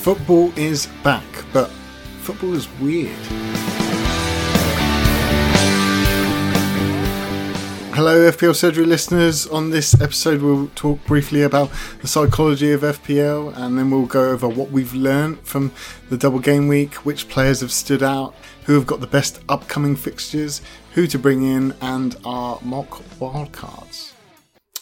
Football is back, but football is weird. Hello, FPL Surgery listeners. On this episode, we'll talk briefly about the psychology of FPL and then we'll go over what we've learned from the double game week, which players have stood out, who have got the best upcoming fixtures, who to bring in, and our mock wildcards.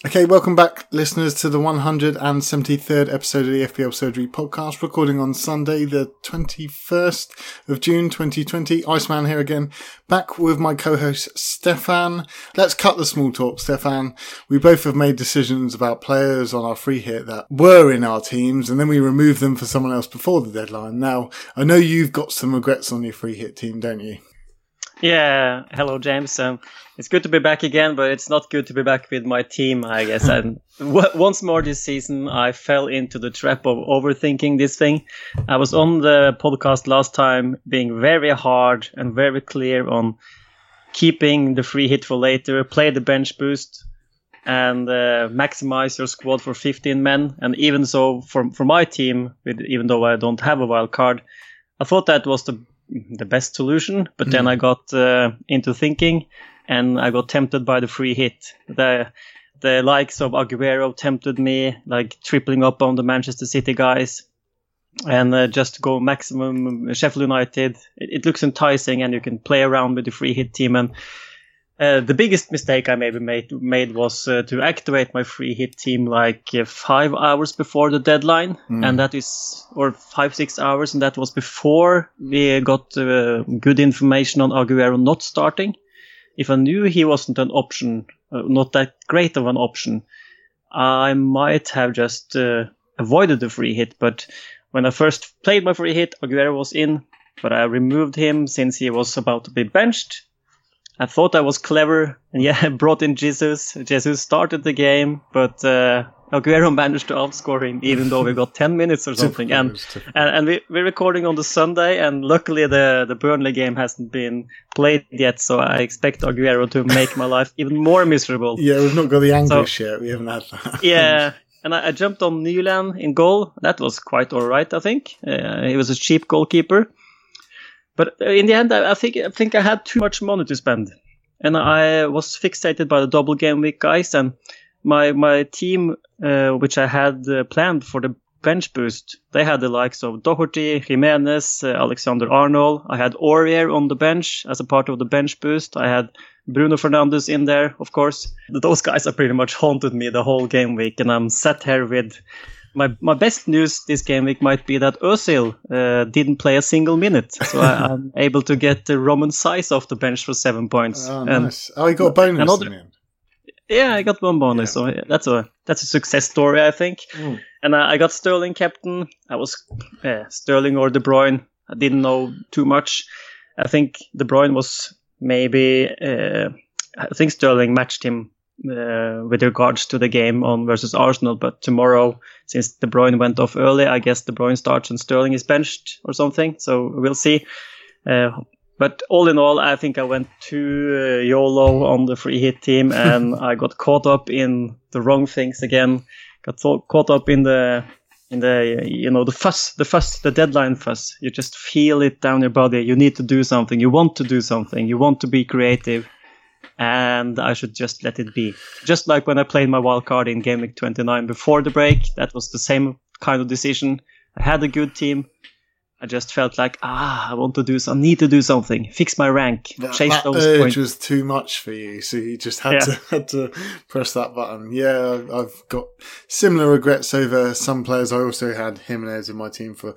Okay, welcome back, listeners, to the 173rd episode of the FPL Surgery podcast, recording on Sunday, the 21st of June 2020. Iceman here again, back with my co-host Stefan. Let's cut the small talk, Stefan. We both have made decisions about players on our free hit that were in our teams, and then we removed them for someone else before the deadline. Now, I know you've got some regrets on your free hit team, don't you? Yeah, hello, James. Um, it's good to be back again, but it's not good to be back with my team, I guess. and w- once more this season, I fell into the trap of overthinking this thing. I was on the podcast last time being very hard and very clear on keeping the free hit for later, play the bench boost, and uh, maximize your squad for 15 men. And even so, for, for my team, with, even though I don't have a wild card, I thought that was the the best solution. But mm. then I got uh, into thinking and I got tempted by the free hit. The the likes of Aguero tempted me, like tripling up on the Manchester City guys, and uh, just go maximum Sheffield United. It, it, looks enticing, and you can play around with the free hit team. And uh, the biggest mistake I maybe made made was uh, to activate my free hit team like uh, five hours before the deadline, mm. and that is or five six hours, and that was before we got uh, good information on Aguero not starting if I knew he wasn't an option, uh, not that great of an option, I might have just uh, avoided the free hit. But when I first played my free hit, Aguero was in, but I removed him since he was about to be benched. I thought I was clever, and yeah, brought in Jesus. Jesus started the game, but uh, Aguero managed to outscore him, even though we got 10 minutes or something. and, and, and we, we're recording on the Sunday, and luckily the, the Burnley game hasn't been played yet, so I expect Aguero to make my life even more miserable. Yeah, we've not got the English so, yet. We haven't had that. yeah. And I, I, jumped on Nyland in goal. That was quite all right, I think. Uh, he was a cheap goalkeeper. But in the end, I, I think I think I had too much money to spend, and I was fixated by the double game week guys and my my team, uh, which I had uh, planned for the bench boost, they had the likes of Doherty, Jimenez, uh, Alexander Arnold. I had Aurier on the bench as a part of the bench boost. I had Bruno Fernandes in there, of course. Those guys are pretty much haunted me the whole game week, and I'm sat here with. My, my best news this game week might be that Özil uh, didn't play a single minute, so I, am able to get the Romain Saïss off the bench for seven points. Oh, nice! And, oh, he got a bonus another, yeah, I got one bonus, yeah. so that's a that's a success story, I think. Mm. And I, I, got Sterling captain. I was uh, Sterling or De Bruyne. I didn't know too much. I think De Bruyne was maybe. Uh, I think Sterling matched him uh, with regards to the game on versus Arsenal. But tomorrow, since De Bruyne went off early, I guess De Bruyne starts and Sterling is benched or something. So we'll see. Uh, but all in all, I think I went too uh, YOLO on the free hit team, and I got caught up in the wrong things again. Got th- caught up in the in the you know the fuss, the fuss, the deadline fuss. You just feel it down your body. You need to do something. You want to do something. You want to be creative, and I should just let it be. Just like when I played my wild card in Game Week 29 before the break, that was the same kind of decision. I had a good team. I just felt like ah, I want to do some, need to do something, fix my rank, that, chase that those urge points. was too much for you, so you just had yeah. to had to press that button. Yeah, I've got similar regrets over some players. I also had Jimenez in my team for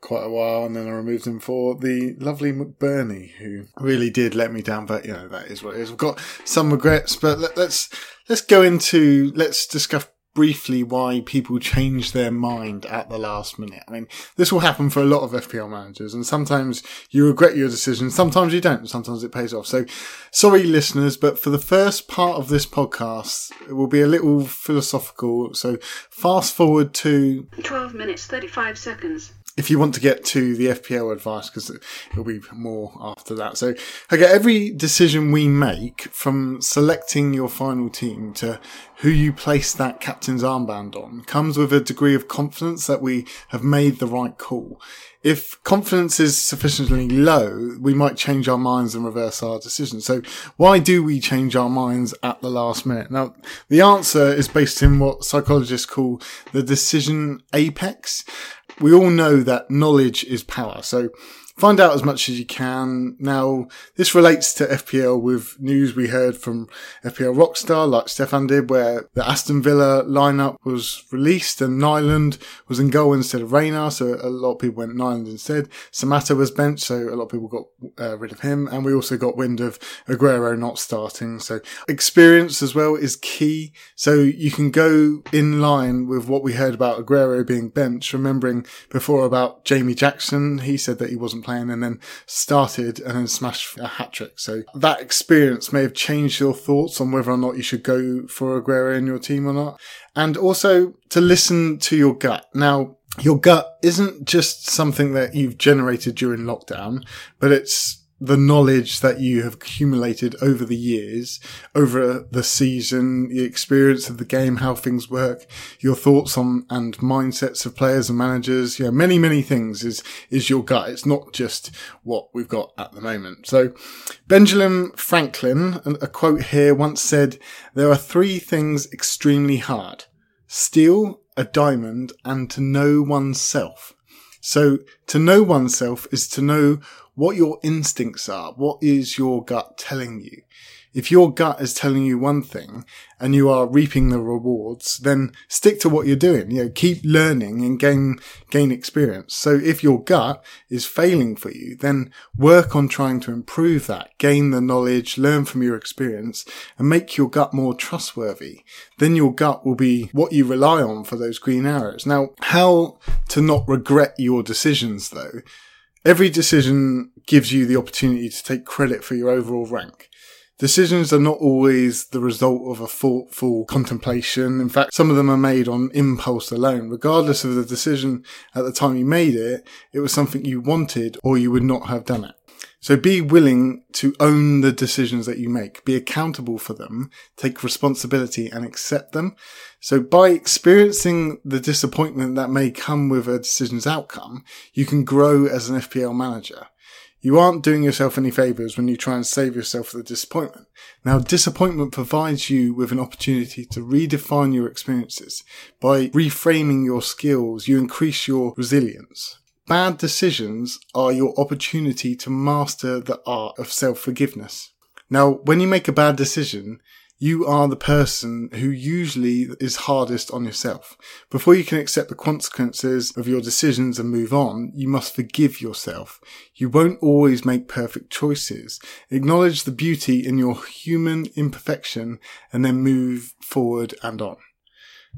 quite a while, and then I removed him for the lovely McBurnie, who really did let me down. But you know that is what it is. I've got some regrets, but let, let's let's go into let's discuss briefly why people change their mind at the last minute. I mean, this will happen for a lot of FPL managers, and sometimes you regret your decision, sometimes you don't, sometimes it pays off. So, sorry, listeners, but for the first part of this podcast, it will be a little philosophical. So, fast forward to 12 minutes, 35 seconds. If you want to get to the FPL advice, because it'll be more after that. So, okay, every decision we make from selecting your final team to who you place that captain's armband on comes with a degree of confidence that we have made the right call. If confidence is sufficiently low, we might change our minds and reverse our decision. So why do we change our minds at the last minute? Now, the answer is based in what psychologists call the decision apex we all know that knowledge is power. So find out as much as you can. Now, this relates to FPL with news we heard from FPL Rockstar, like Stefan did, where the Aston Villa lineup was released and Nyland was in goal instead of Reina. So a lot of people went Nyland instead. Samatta was benched, so a lot of people got uh, rid of him. And we also got wind of Aguero not starting. So experience as well is key. So you can go in line with what we heard about Aguero being benched, remembering before about Jamie Jackson. He said that he wasn't playing and then started and then smashed a hat trick. So that experience may have changed your thoughts on whether or not you should go for Aguero in your team or not. And also to listen to your gut. Now, your gut isn't just something that you've generated during lockdown, but it's the knowledge that you have accumulated over the years, over the season, the experience of the game, how things work, your thoughts on and mindsets of players and managers, you know, many, many things is, is your gut. It's not just what we've got at the moment. So Benjamin Franklin, a quote here once said, there are three things extremely hard. Steal, a diamond, and to know oneself. So to know oneself is to know what your instincts are. What is your gut telling you? If your gut is telling you one thing and you are reaping the rewards, then stick to what you're doing. You know, keep learning and gain, gain experience. So if your gut is failing for you, then work on trying to improve that, gain the knowledge, learn from your experience and make your gut more trustworthy. Then your gut will be what you rely on for those green arrows. Now, how to not regret your decisions though? Every decision gives you the opportunity to take credit for your overall rank. Decisions are not always the result of a thoughtful contemplation. In fact, some of them are made on impulse alone. Regardless of the decision at the time you made it, it was something you wanted or you would not have done it. So be willing to own the decisions that you make, be accountable for them, take responsibility and accept them. So by experiencing the disappointment that may come with a decision's outcome, you can grow as an FPL manager. You aren't doing yourself any favors when you try and save yourself the disappointment. Now, disappointment provides you with an opportunity to redefine your experiences. By reframing your skills, you increase your resilience. Bad decisions are your opportunity to master the art of self-forgiveness. Now, when you make a bad decision, you are the person who usually is hardest on yourself. Before you can accept the consequences of your decisions and move on, you must forgive yourself. You won't always make perfect choices. Acknowledge the beauty in your human imperfection and then move forward and on.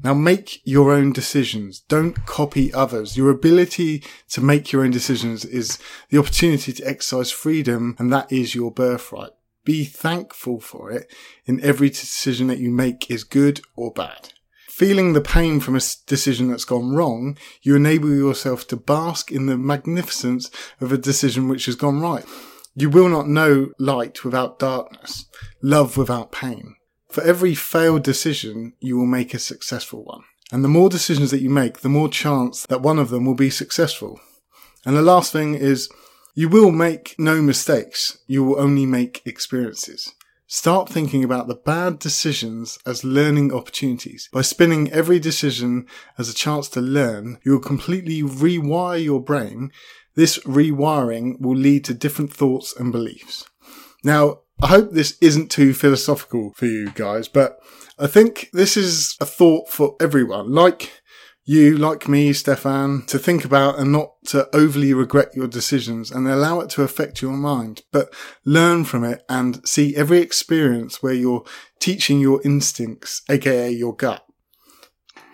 Now make your own decisions. Don't copy others. Your ability to make your own decisions is the opportunity to exercise freedom and that is your birthright. Be thankful for it in every decision that you make is good or bad. Feeling the pain from a decision that's gone wrong, you enable yourself to bask in the magnificence of a decision which has gone right. You will not know light without darkness, love without pain. For every failed decision, you will make a successful one. And the more decisions that you make, the more chance that one of them will be successful. And the last thing is, you will make no mistakes. You will only make experiences. Start thinking about the bad decisions as learning opportunities. By spinning every decision as a chance to learn, you will completely rewire your brain. This rewiring will lead to different thoughts and beliefs. Now, I hope this isn't too philosophical for you guys, but I think this is a thought for everyone, like you, like me, Stefan, to think about and not to overly regret your decisions and allow it to affect your mind, but learn from it and see every experience where you're teaching your instincts, aka your gut.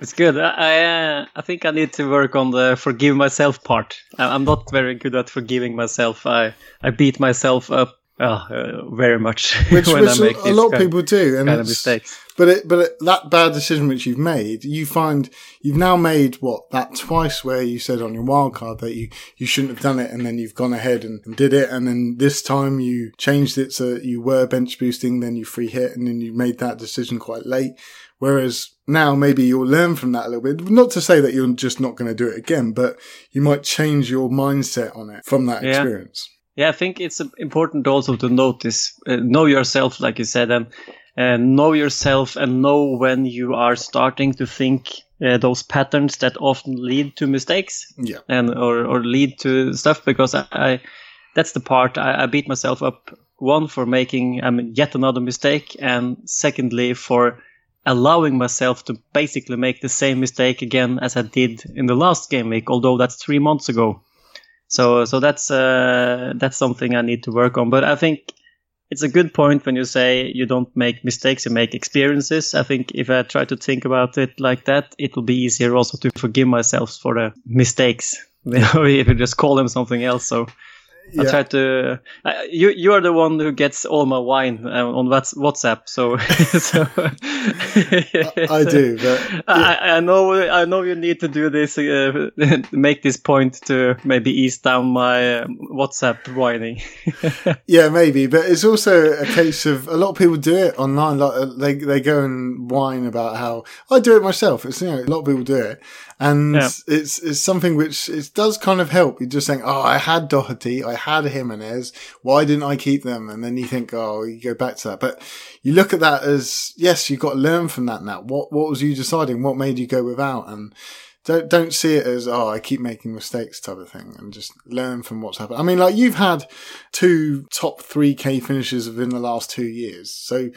It's good. I uh, I think I need to work on the forgive myself part. I'm not very good at forgiving myself. I I beat myself up Oh, uh, very much. Which, which a lot of people do, and kind of mistakes. But it, but it, that bad decision which you've made, you find you've now made what that twice where you said on your wild card that you you shouldn't have done it, and then you've gone ahead and, and did it, and then this time you changed it so you were bench boosting, then you free hit, and then you made that decision quite late. Whereas now maybe you'll learn from that a little bit. Not to say that you're just not going to do it again, but you might change your mindset on it from that yeah. experience. Yeah, I think it's important also to notice, uh, know yourself, like you said, and uh, know yourself and know when you are starting to think uh, those patterns that often lead to mistakes. Yeah. And or, or lead to stuff because I, I that's the part I, I beat myself up one for making um, yet another mistake, and secondly for allowing myself to basically make the same mistake again as I did in the last game week, although that's three months ago. So so that's uh, that's something I need to work on. But I think it's a good point when you say you don't make mistakes, you make experiences. I think if I try to think about it like that, it will be easier also to forgive myself for the mistakes. if you just call them something else. So yeah. I try to. Uh, you you are the one who gets all my wine uh, on WhatsApp, so. so I, do, but yeah. I, I, know I know you need to do this, uh, make this point to maybe ease down my um, WhatsApp whining. yeah, maybe, but it's also a case of a lot of people do it online. Like uh, they they go and whine about how I do it myself. It's you know a lot of people do it, and yeah. it's it's something which it does kind of help. You're just saying, "Oh, I had Doherty, I had Jimenez. Why didn't I keep them?" And then you think, "Oh, you go back to that." But you look at that as yes, you've got to learn from that. Now, what what was you deciding? What made you go without? And don't don't see it as oh I keep making mistakes type of thing, and just learn from what's happened. I mean, like you've had two top three K finishes within the last two years, so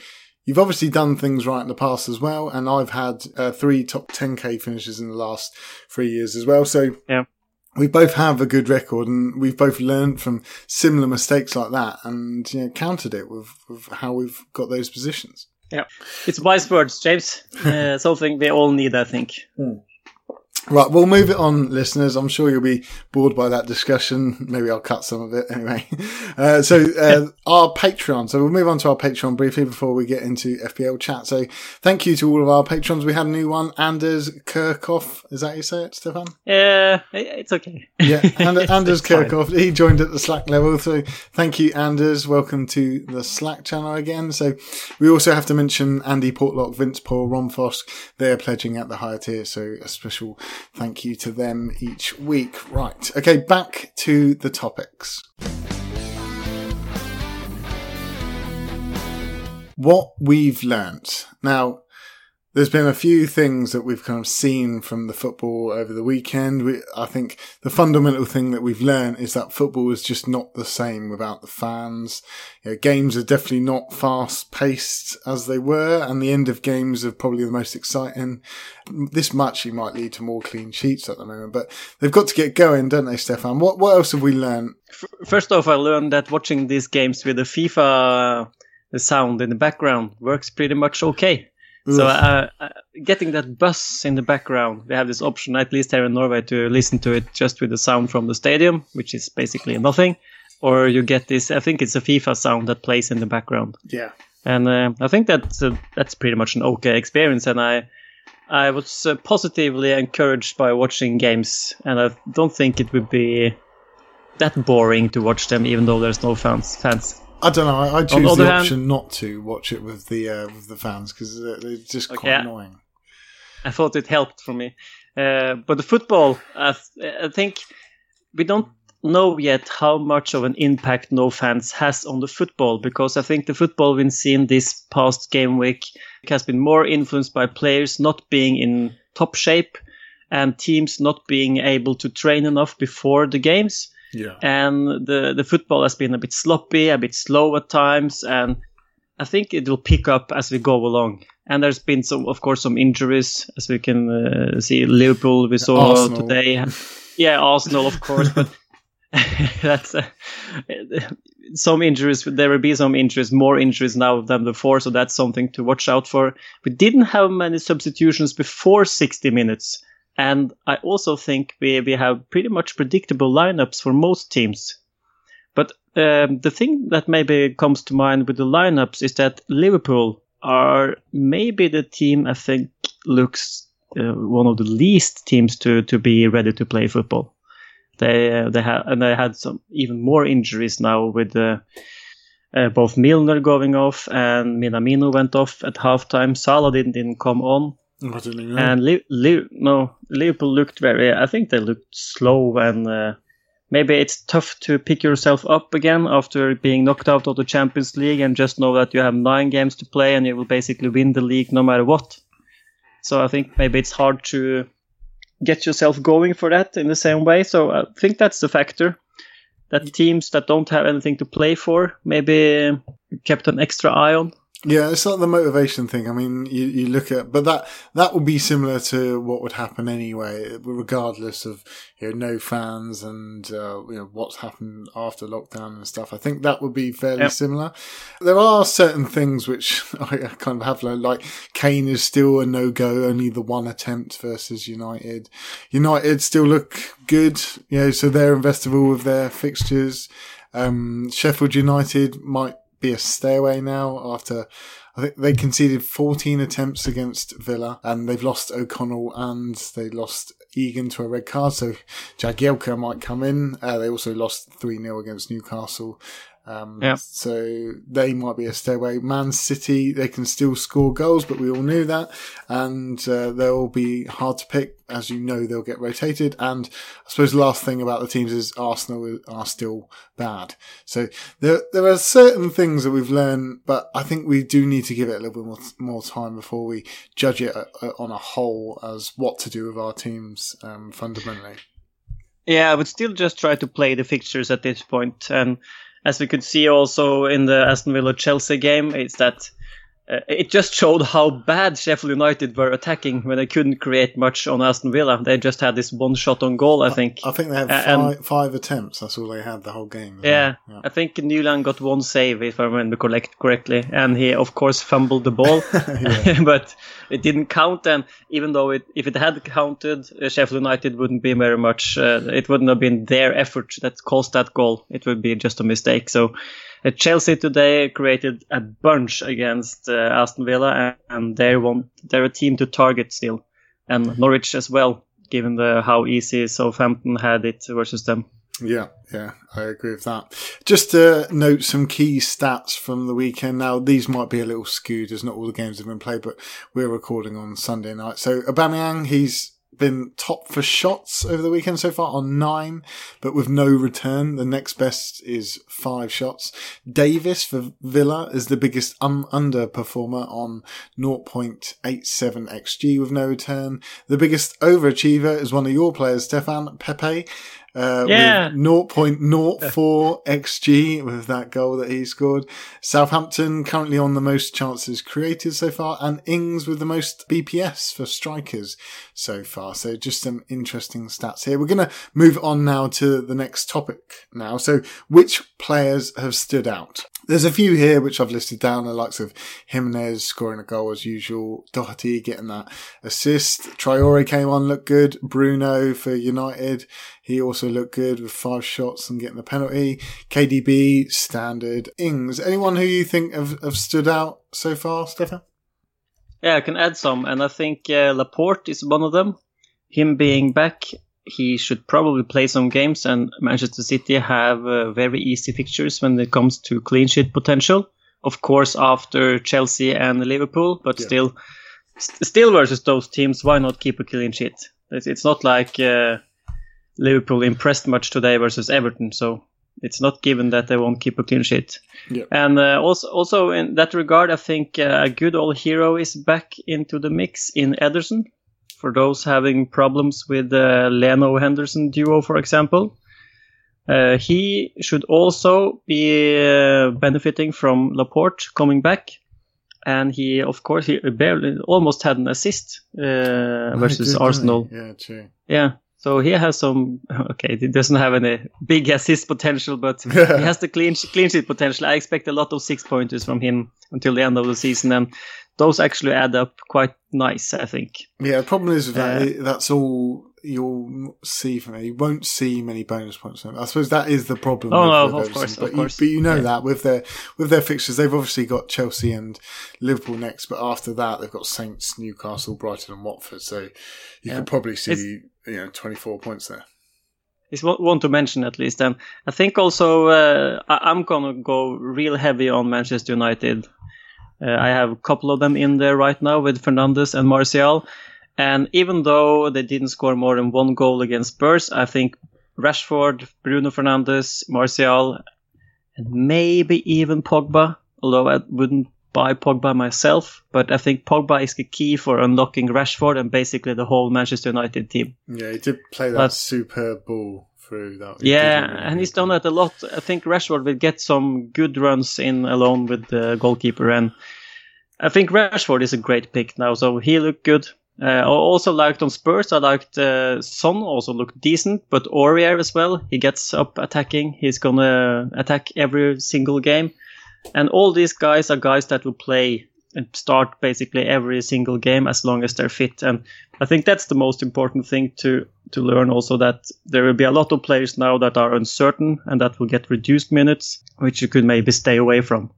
You've obviously done things right in the past as well, and I've had uh, three top 10k finishes in the last three years as well. So yeah, we both have a good record, and we've both learned from similar mistakes like that, and you know, countered it with, with how we've got those positions. Yeah, it's wise words, James. Uh, something we all need, I think. Hmm. Right, we'll move it on, listeners. I'm sure you'll be bored by that discussion. Maybe I'll cut some of it anyway. Uh, so, uh, our Patreon. So, we'll move on to our Patreon briefly before we get into FPL chat. So, thank you to all of our patrons. We had a new one, Anders Kirchhoff. Is that how you say it, Stefan? Yeah, it's okay. Yeah, Anders Kirchhoff. He joined at the Slack level. So, thank you, Anders. Welcome to the Slack channel again. So, we also have to mention Andy Portlock, Vince Paul, Ron Fosk. They're pledging at the higher tier. So, a special Thank you to them each week. Right. Okay, back to the topics. What we've learnt. Now, there's been a few things that we've kind of seen from the football over the weekend. We, I think the fundamental thing that we've learned is that football is just not the same without the fans. You know, games are definitely not fast paced as they were, and the end of games are probably the most exciting. This match might lead to more clean sheets at the moment, but they've got to get going, don't they, Stefan? What what else have we learned? First off, I learned that watching these games with the FIFA sound in the background works pretty much okay. So uh, uh, getting that bus in the background, we have this option, at least here in Norway, to listen to it just with the sound from the stadium, which is basically nothing. Or you get this, I think it's a FIFA sound that plays in the background. Yeah. And uh, I think that's uh, that's pretty much an okay experience. And I I was uh, positively encouraged by watching games, and I don't think it would be that boring to watch them, even though there's no fans. Fans. I don't know. I, I choose the, the option not to watch it with the uh, with the fans because they're just quite okay, annoying. I thought it helped for me, uh, but the football, I, I think we don't know yet how much of an impact no fans has on the football because I think the football we've seen this past game week has been more influenced by players not being in top shape and teams not being able to train enough before the games. Yeah. And the the football has been a bit sloppy, a bit slow at times, and I think it will pick up as we go along. And there's been some, of course, some injuries as we can uh, see. Liverpool we saw Arsenal. today. yeah, Arsenal, of course, but that's uh, some injuries. There will be some injuries, more injuries now than before, so that's something to watch out for. We didn't have many substitutions before 60 minutes. And I also think we, we have pretty much predictable lineups for most teams. But um, the thing that maybe comes to mind with the lineups is that Liverpool are maybe the team I think looks uh, one of the least teams to, to be ready to play football. They uh, they had and they had some even more injuries now with uh, uh, both Milner going off and Minamino went off at halftime. Salah didn't, didn't come on. And Li- Li- no, Liverpool looked very. I think they looked slow and uh, maybe it's tough to pick yourself up again after being knocked out of the Champions League and just know that you have nine games to play and you will basically win the league no matter what. So I think maybe it's hard to get yourself going for that in the same way. So I think that's the factor that teams that don't have anything to play for maybe kept an extra eye on. Yeah, it's not the motivation thing. I mean, you, you look at, but that, that would be similar to what would happen anyway, regardless of, you know, no fans and, uh, you know, what's happened after lockdown and stuff. I think that would be fairly yep. similar. There are certain things which I kind of have learned, like Kane is still a no-go, only the one attempt versus United. United still look good, you know, so they're investable with their fixtures. Um, Sheffield United might be a stay away now after I think they conceded 14 attempts against Villa and they've lost O'Connell and they lost Egan to a red card. So Jagielka might come in. Uh, they also lost 3 0 against Newcastle. Um, yeah. So they might be a stairway. Man City, they can still score goals, but we all knew that. And uh, they'll be hard to pick. As you know, they'll get rotated. And I suppose the last thing about the teams is Arsenal are still bad. So there, there are certain things that we've learned, but I think we do need to give it a little bit more, more time before we judge it uh, on a whole as what to do with our teams um, fundamentally. Yeah, I would still just try to play the fixtures at this point and as we could see also in the Aston Villa Chelsea game, is that uh, it just showed how bad Sheffield United were attacking when they couldn't create much on Aston Villa. They just had this one shot on goal, I think. I, I think they had five, five, attempts. That's all they had the whole game. Yeah, yeah, I think Nyland got one save, if I remember correct, correctly. And he, of course, fumbled the ball. but it didn't count. And even though it, if it had counted, uh, Sheffield United wouldn't be very much, uh, it wouldn't have been their effort that caused that goal. It would be just a mistake. So, Chelsea today created a bunch against uh, Aston Villa, and they want they're a team to target still, and Norwich as well, given the how easy Southampton had it versus them. Yeah, yeah, I agree with that. Just to note some key stats from the weekend. Now, these might be a little skewed as not all the games have been played, but we're recording on Sunday night. So, Aubameyang, he's been top for shots over the weekend so far on nine, but with no return. The next best is five shots. Davis for Villa is the biggest um, underperformer on 0.87 xg with no return. The biggest overachiever is one of your players, Stefan Pepe, uh, yeah. with 0.04 xg with that goal that he scored. Southampton currently on the most chances created so far, and Ings with the most BPS for strikers so far. So just some interesting stats here. We're going to move on now to the next topic now. So which players have stood out? There's a few here which I've listed down, the likes of Jimenez scoring a goal as usual, Doherty getting that assist, Traore came on, looked good, Bruno for United, he also looked good with five shots and getting the penalty, KDB, standard, Ings. Anyone who you think have, have stood out so far, Stefan? Yeah, I can add some, and I think uh, Laporte is one of them. Him being back he should probably play some games, and Manchester City have uh, very easy fixtures when it comes to clean sheet potential. Of course, after Chelsea and Liverpool, but yeah. still, st- still versus those teams, why not keep a clean sheet? It's, it's not like uh, Liverpool impressed much today versus Everton, so it's not given that they won't keep a clean sheet. Yeah. And uh, also, also in that regard, I think uh, a good old hero is back into the mix in Ederson for those having problems with the Leno Henderson duo, for example. Uh, he should also be uh, benefiting from Laporte coming back. And he, of course, he barely almost had an assist uh, versus Arsenal. Yeah, true. Yeah, so he has some. Okay, he doesn't have any big assist potential, but he has the clean clean sheet potential. I expect a lot of six pointers from him until the end of the season, and those actually add up quite nice, I think. Yeah, the problem is that uh, that's all you'll see from it. You won't see many bonus points. I suppose that is the problem. Oh no, of course, but of course. You, but you know yeah. that with their with their fixtures, they've obviously got Chelsea and Liverpool next, but after that, they've got Saints, Newcastle, Brighton, and Watford. So you Yeah. could probably see It's- you know twenty four points there. It's one to mention at least. And I think also uh, I'm gonna go real heavy on Manchester United. Uh, I have a couple of them in there right now with Fernandes and Martial. And even though they didn't score more than one goal against Spurs, I think Rashford, Bruno Fernandes, Martial, and maybe even Pogba, although I wouldn't buy Pogba myself, but I think Pogba is the key for unlocking Rashford and basically the whole Manchester United team. Yeah, he did play that But- superb ball through that. he Yeah, really and he's done that a lot. I think Rashford will get some good runs in alone with the goalkeeper, and I think Rashford is a great pick now. So he looked good. Uh, I also liked on Spurs. I liked uh, Son also looked decent, but Aurier as well. He gets up attacking. He's gonna attack every single game, and all these guys are guys that will play and start basically every single game as long as they're fit. And I think that's the most important thing to to learn also that there will be a lot of players now that are uncertain and that will get reduced minutes, which you could maybe stay away from.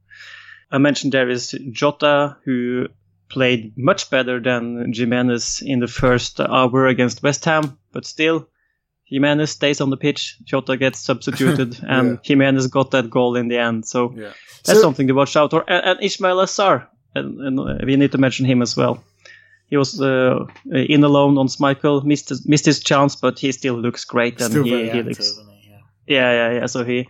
I mentioned there is Jota who played much better than Jimenez in the first hour against West Ham, but still Jimenez stays on the pitch, Jota gets substituted, and Yeah. Jimenez got that goal in the end. So Yeah. that's So- something to watch out for. And, and Ismaila Sarr, and, and we need to mention him as well. He was uh, in alone on Schmeichel, missed his, missed his chance, but he still looks great. And Still he, he looks. Yeah. yeah, yeah, yeah. So he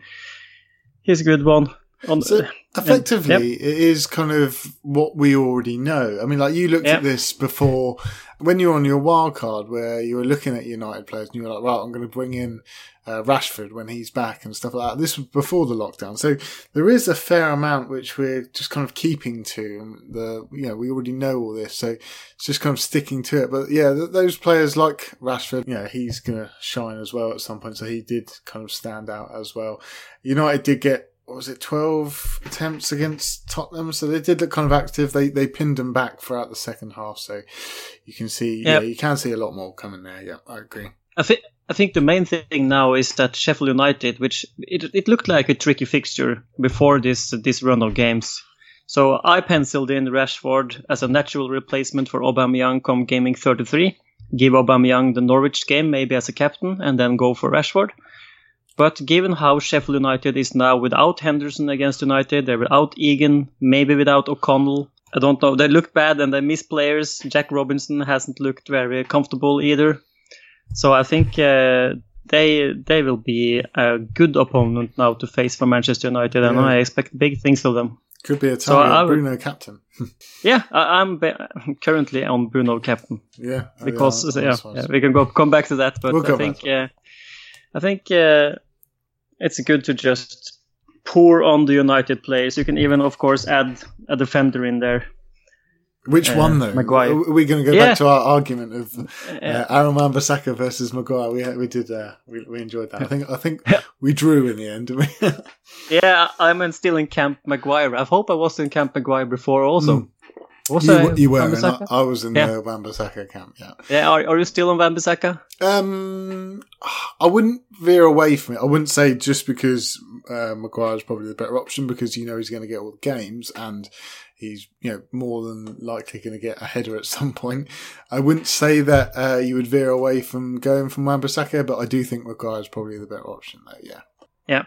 he's a good one. On, So effectively, Yep. it is kind of what we already know. I mean, like you looked Yep. at this before when you were on your wild card, where you were looking at United players, and you were like, "Right, I'm going to bring in uh, Rashford when he's back and stuff like that." This was before the lockdown, so there is a fair amount which we're just kind of keeping to. The you know we already know all this, so it's just kind of sticking to it. But yeah, th- those players like Rashford, you know, he's going to shine as well at some point. So he did kind of stand out as well. United did get what was it, 12 attempts against Tottenham. So they did look kind of active. They, they pinned them back throughout the second half. So you can see, yeah, you can see a lot more coming there. Yeah, I agree. I think I think the main thing now is that Sheffield United, which it, it looked like a tricky fixture before this this run of games. So I penciled in Rashford as a natural replacement for Aubameyang come gaming 33. Give Aubameyang the Norwich game maybe as a captain, and then go for Rashford. But given how Sheffield United is now without Henderson against United, they're without Egan, maybe without O'Connell. I don't know. They look bad and they miss players. Jack Robinson hasn't looked very comfortable either. So I think uh, they they will be a good opponent now to face for Manchester United, and Yeah. I expect big things of them. Could be a So. I Bruno captain. Yeah, I, I'm be- currently on Bruno captain yeah. oh, because yeah, yeah, yeah, we can go come back to that, but We'll I think uh, I think uh, it's good to just pour on the United players. You can even, of course, add a defender in there. Which uh, one though? Maguire. Are we going to go Yeah. back to our argument of uh, Aaron Wan-Bissaka versus Maguire? We we did uh, we, we enjoyed that. I think I think we drew in the end. yeah, I'm in- still in Camp Maguire. I hope I was in Camp Maguire before also. Mm. Was you, were- you were, and I, I was in Yeah. the Wan-Bissaka camp. Yeah. Yeah, are, are you still on Wan-Bissaka? Um, I wouldn't veer away from it. I wouldn't say just because uh, Maguire is probably the better option because you know he's going to get all the games and he's you know more than likely going to get a header at some point. I wouldn't say that uh, you would veer away from going from Wan-Bissaka, but I do think Maguire is probably the better option there. Yeah. Yeah.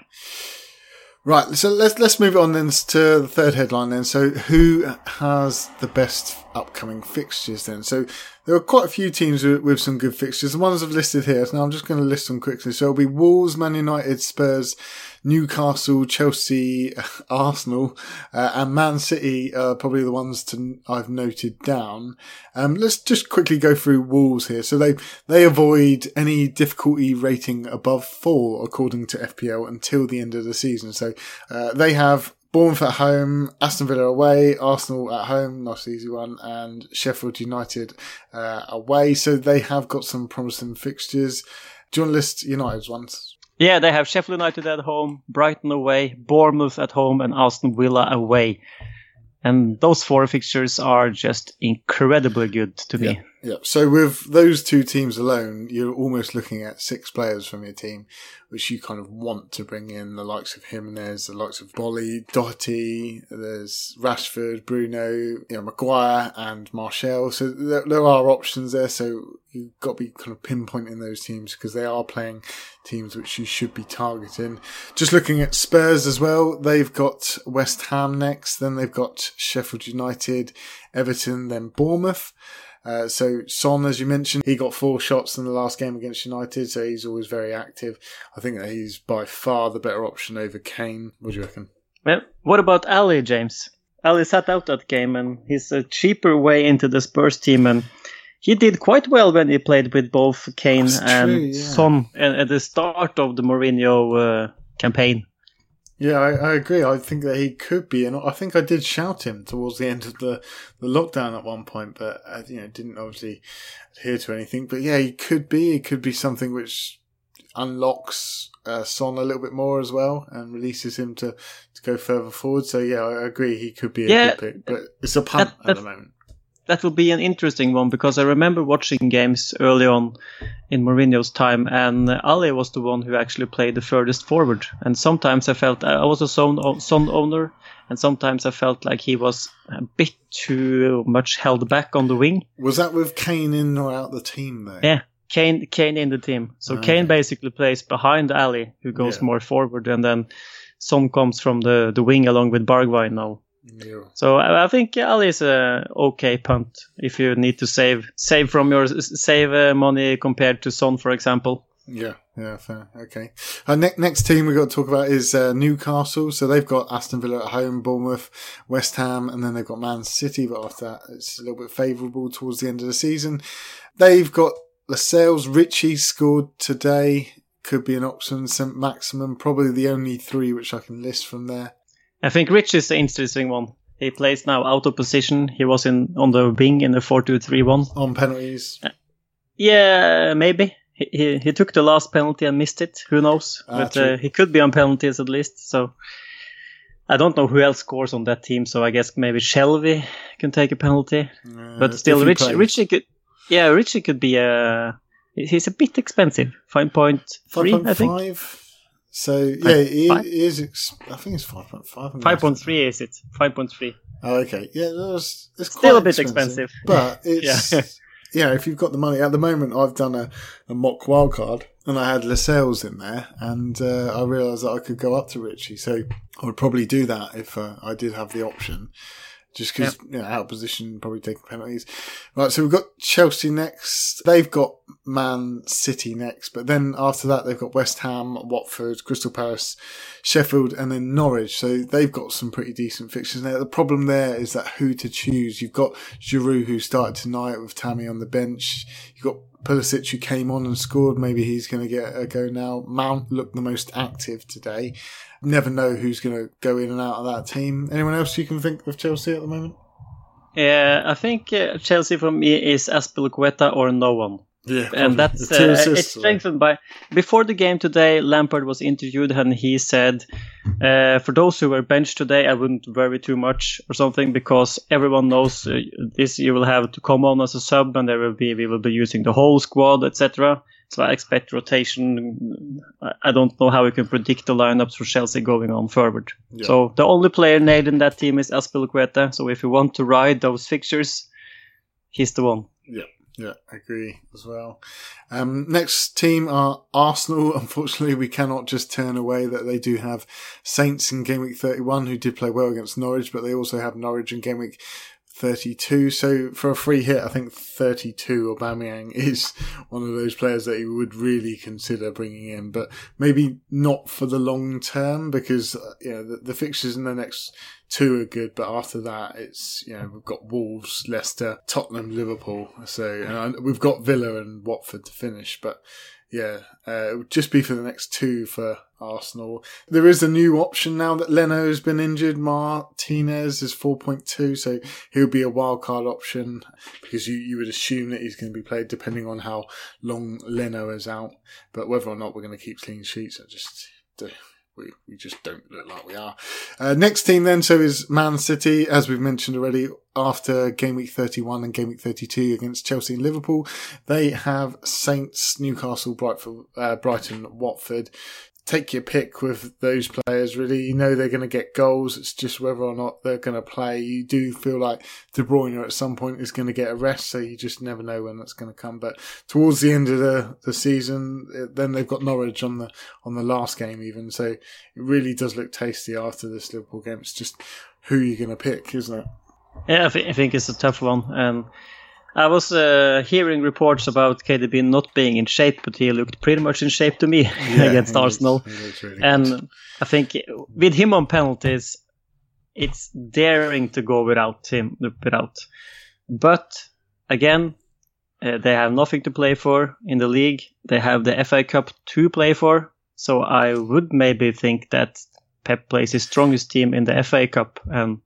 Right, so let's let's move on then to the third headline then. So who has the best upcoming fixtures then? So there are quite a few teams with, with some good fixtures. The ones I've listed here. So now I'm just going to list them quickly. So it'll be Wolves, Man United, Spurs, Newcastle, Chelsea, Arsenal, uh, and Man City are probably the ones to I've noted down. Um, let's just quickly go through Wolves here. So they they avoid any difficulty rating above four according to FPL until the end of the season. So uh, they have Bournemouth at home, Aston Villa away, Arsenal at home, nice easy one, and Sheffield United uh, away. So they have got some promising fixtures. Do you want to list United's ones? Yeah, they have Sheffield United at home, Brighton away, Bournemouth at home, and Aston Villa away. And those four fixtures are just incredibly good to me. Yeah. So with those two teams alone, you're almost looking at six players from your team, which you kind of want to bring in the likes of Jimenez, the likes of Boly, Doherty, there's Rashford, Bruno, you know, Maguire and Martial. So there, there are options there. So you've got to be kind of pinpointing those teams because they are playing teams which you should be targeting. Just looking at Spurs as well, they've got West Ham next, then they've got Sheffield United, Everton, then Bournemouth. Uh, so Son, as you mentioned, he got four shots in the last game against United, so he's always very active. I think that he's by far the better option over Kane. What do you reckon? Well, what about Alli, James? Alli sat out that game, and he's a cheaper way into the Spurs team, and he did quite well when he played with both Kane That's and true, yeah. Son at, at the start of the Mourinho uh, campaign. Yeah, I, I agree. I think that he could be, and I think I did shout him towards the end of the, the lockdown at one point, but uh, you know didn't obviously adhere to anything. But yeah, he could be. It could be something which unlocks uh, Son a little bit more as well, and releases him to, to go further forward. So yeah, I agree. He could be a Yeah, good pick, but it's a punt that- at the moment. That will be an interesting one because I remember watching games early on in Mourinho's time, and Alli was the one who actually played the furthest forward. And sometimes I felt I was a Son, son owner, and sometimes I felt like he was a bit too much held back on the wing. Was that with Kane in or out the team though? Yeah, Kane Kane in the team. So. Kane basically plays behind Alli, who goes Yeah. more forward, and then Son comes from the, the wing along with Bergwijn now. Yeah. So I, I think Alli is a okay punt if you need to save save from your save uh, money compared to Son, for example. Yeah, yeah, fair. Okay. Our ne- next team we've got to talk about is uh, Newcastle. So they've got Aston Villa at home, Bournemouth, West Ham, and then they've got Man City. But after that, it's a little bit favourable towards the end of the season. They've got Lascelles. Ritchie scored today. Could be an option. Saint-Maximin, probably the only three which I can list from there. I think Rich is the interesting one. He plays now out of position. He was in on the wing in the four two three one. On penalties. Yeah, maybe. He, he, he took the last penalty and missed it. Who knows? Ah, but uh, he could be on penalties at least. So I don't know who else scores on that team. So I guess maybe Shelvey can take a penalty. Uh, But still, Rich, plays. Ritchie could. Yeah, Ritchie could be a. He's a bit expensive. Five point three, I think. 5.5. So, yeah, he, five? he. Ex- I think it's 5.5. Five point three is it? Five point three. Oh, okay. Yeah, that's it's Still quite a bit expensive. but it's Yeah. yeah. If you've got the money at the moment, I've done a, a mock wild card and I had Lascelles in there, and uh, I realised that I could go up to Ritchie, so I would probably do that if uh, I did have the option. Just because you know, out of position, probably taking penalties. Right, so we've got Chelsea next. They've got Man City next, but then after that they've got West Ham, Watford, Crystal Palace, Sheffield, and then Norwich. So they've got some pretty decent fixtures there. The problem there is that who to choose. You've got Giroud who started tonight with Tammy on the bench. You've got Pulisic who came on and scored. Maybe he's going to get a go now. Mount looked the most active today. Never know who's going to go in and out of that team. Anyone else you can think of Chelsea at the moment? Yeah, I think uh, Chelsea for me is Azpilicueta or no one. Yeah, and that's uh, it's strengthened by before the game today lampard was interviewed and he said uh, for those who were benched today i wouldn't worry too much or something because everyone knows uh, this you will have to come on as a sub and there will be we will be using the whole squad etc so i expect rotation. I- i don't know how we can predict the lineups for chelsea going on forward. Yeah. so the only player named in that team is azpilicueta. So if you want to ride those fixtures he's the one. Yeah, I agree as well. Um, next team are Arsenal. Unfortunately, we cannot just turn away that they do have Saints in game week 31 who did play well against Norwich, but they also have Norwich in game week 32. So for a free hit, I think 32 or Aubameyang is one of those players that you would really consider bringing in, but maybe not for the long term because, uh, you know, the, the fixtures in the next two are good, but after that, it's you know we've got Wolves, Leicester, Tottenham, Liverpool. So and we've got Villa and Watford to finish, but yeah, uh, it would just be for the next two for Arsenal. There is a new option now that Leno has been injured. Martinez is four point two, so he'll be a wild card option because you, you would assume that he's going to be played depending on how long Leno is out. But whether or not we're going to keep clean sheets, I just. We, we just don't look like we are. Uh, next team then, so is Man City, as we've mentioned already, after game week 31 and game week 32 against Chelsea and Liverpool. They have Saints, Newcastle, uh, Brighton Watford take your pick with those players. Really, you know they're going to get goals. It's just whether or not they're going to play. You do feel like De Bruyne at some point is going to get a rest, so you just never know when that's going to come. But towards the end of the, the season, eh, then they've got Norwich on the on the last game even. So it really does look tasty after this Liverpool game. It's just who you're going to pick, isn't it? Yeah, I, th- I think it's a tough one. and. I was uh, hearing reports about KDB not being in shape, but he looked pretty much in shape to me yeah, against Arsenal. really and good. I think with him on penalties, it's daring to go without him without. But again, uh, they have nothing to play for in the league. They have the FA Cup to play for. So I would maybe think that Pep plays his strongest team in the FA Cup and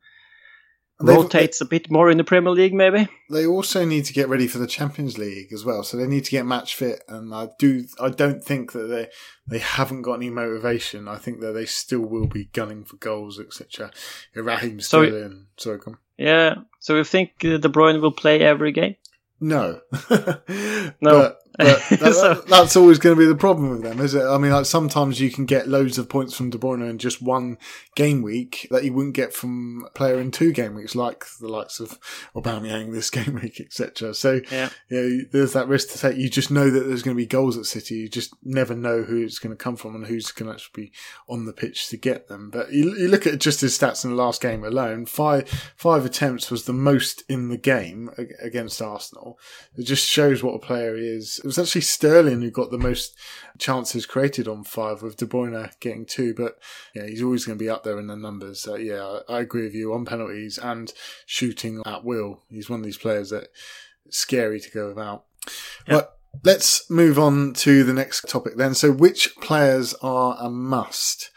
rotates a bit more in the Premier League, maybe. They also need to get ready for the Champions League as well, so they need to get match fit. And I do, I don't think that they they haven't got any motivation. I think that they still will be gunning for goals, etc. Raheem Sterling, so, sorry, come. Yeah, so you think uh, De Bruyne will play every game? No, no. But, but that, so, that's always going to be the problem with them, is it? I mean, like sometimes you can get loads of points from De Bruyne in just one game week that you wouldn't get from a player in two game weeks, like the likes of Aubameyang this game week, etc. So, yeah. yeah, there's that risk to take. You just know that there's going to be goals at City. You just never know who it's going to come from and who's going to actually be on the pitch to get them. But you, you look at just his stats in the last game alone. Five five attempts was the most in the game against Arsenal. It just shows what a player he is it was actually Sterling who got the most chances created on five, with De Bruyne getting two. But yeah, he's always going to be up there in the numbers. So yeah, I, agree with you on penalties and shooting at will. He's one of these players that scary to go without. Yeah. But let's move on to the next topic then. So, which players are a must?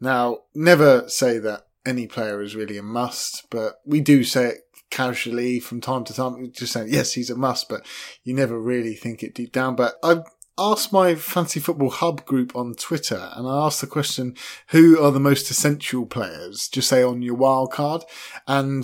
Now, never say that any player is really a must, but we do say it casually from time to time, just saying, yes, he's a must, but you never really think it deep down. But I've asked my Fantasy Football Hub group on Twitter and I asked the question, who are the most essential players? Just say on your wild card. And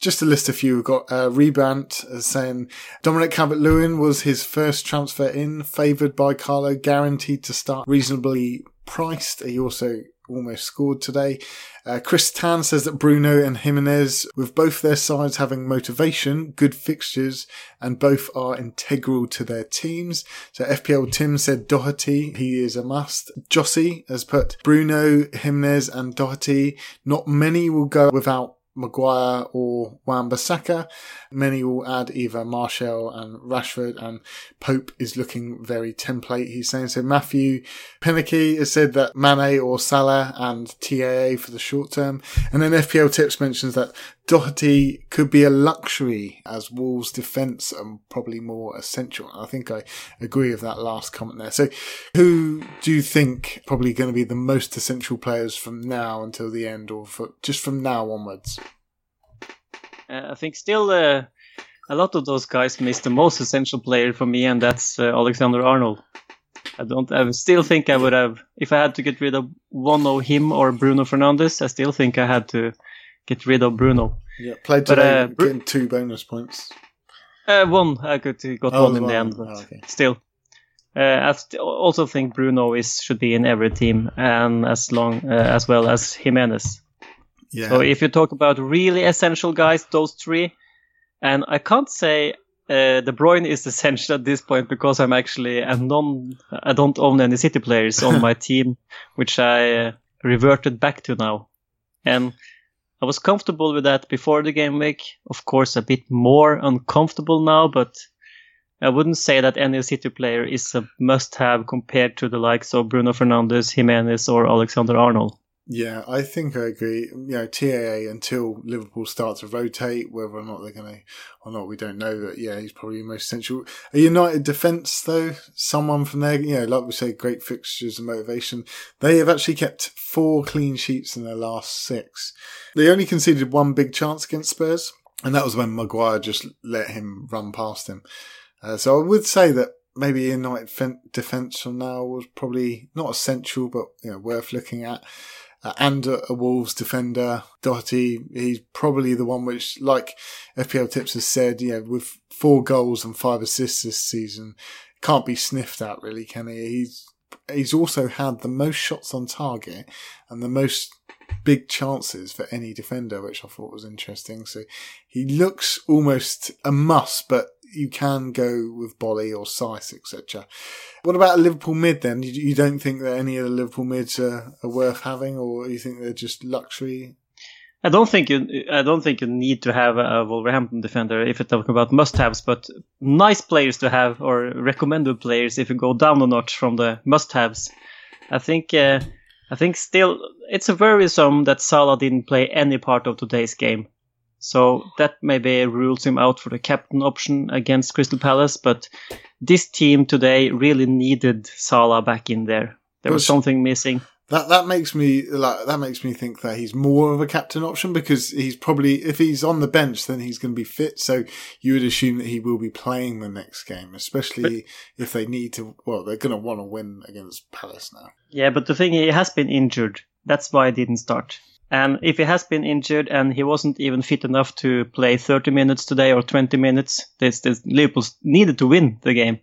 just to list a few, we've got uh, Rebant saying Dominic Calvert-Lewin was his first transfer in, favoured by Carlo, guaranteed to start reasonably priced. He also almost scored today. Uh, Chris Tan says that Bruno and Jimenez, with both their sides having motivation, good fixtures, and both are integral to their teams. So FPL Tim said Doherty, he is a must. Jossie has put Bruno, Jimenez, and Doherty. Not many will go without Maguire or Wan-Bissaka. Many will add either Martial and Rashford, and Pope is looking very template. He's saying so. Matthew Penicky has said that Mane or Salah and TAA for the short term, and then FPL Tips mentions that Doherty could be a luxury as Wolves' defence and probably more essential. I think I agree with that last comment there. So, who do you think probably going to be the most essential players from now until the end, or for, just from now onwards? Uh, I think still uh, a lot of those guys miss the most essential player for me, and that's uh, Alexander Arnold. I don't. I still think I would have, if I had to get rid of one of him or Bruno Fernandes. I still think I had to get rid of Bruno. Yeah, played today, but, uh, getting two bonus points. Uh, one. I got got oh, one in the end, but oh, okay. still. Uh, I st- also think Bruno is should be in every team, and as long uh, as well as Jimenez. Yeah. So if you talk about really essential guys, those three, and I can't say uh, De Bruyne is essential at this point because I'm actually a non, I don't own any City players on my team, which I uh, reverted back to now, and I was comfortable with that before the game week. Of course, a bit more uncomfortable now, but I wouldn't say that any City player is a must-have compared to the likes of Bruno Fernandes, Jimenez, or Alexander Arnold. Yeah, I think I agree. You know, TAA until Liverpool start to rotate, whether or not they're going to or not, we don't know. But yeah, he's probably most essential. A United defence, though, someone from there, you know, like we say, great fixtures and motivation. They have actually kept four clean sheets in their last six. They only conceded one big chance against Spurs, and that was when Maguire just let him run past him. Uh, so I would say that maybe United defence from now was probably not essential, but you know worth looking at. Uh, and a, a, Wolves defender, Doherty, he's probably the one which, like FPL Tips has said, you know, with four goals and five assists this season, can't be sniffed at really, can he? He's he's also had the most shots on target and the most big chances for any defender, which I thought was interesting. So he looks almost a must, but you can go with Boly or Saïss, etc. What about Liverpool mid then? You, you don't think that any of the Liverpool mids are, are worth having, or you think they're just luxury? I don't think you. I don't think you need to have a Wolverhampton defender if you're talking about must-haves, but nice players to have or recommended players if you go down a notch from the must-haves. I think. Uh, I think still it's a worrisome that Salah didn't play any part of today's game. So that maybe rules him out for the captain option against Crystal Palace. But this team today really needed Salah back in there. There was something missing. That that makes me like that makes me think that he's more of a captain option because he's probably if he's on the bench then he's going to be fit. So you would assume that he will be playing the next game, especially but, if they need to. Well, they're going to want to win against Palace now. Yeah, but the thing he has been injured. That's why he didn't start. And if he has been injured and he wasn't even fit enough to play 30 minutes today or 20 minutes, this, this Liverpool needed to win the game.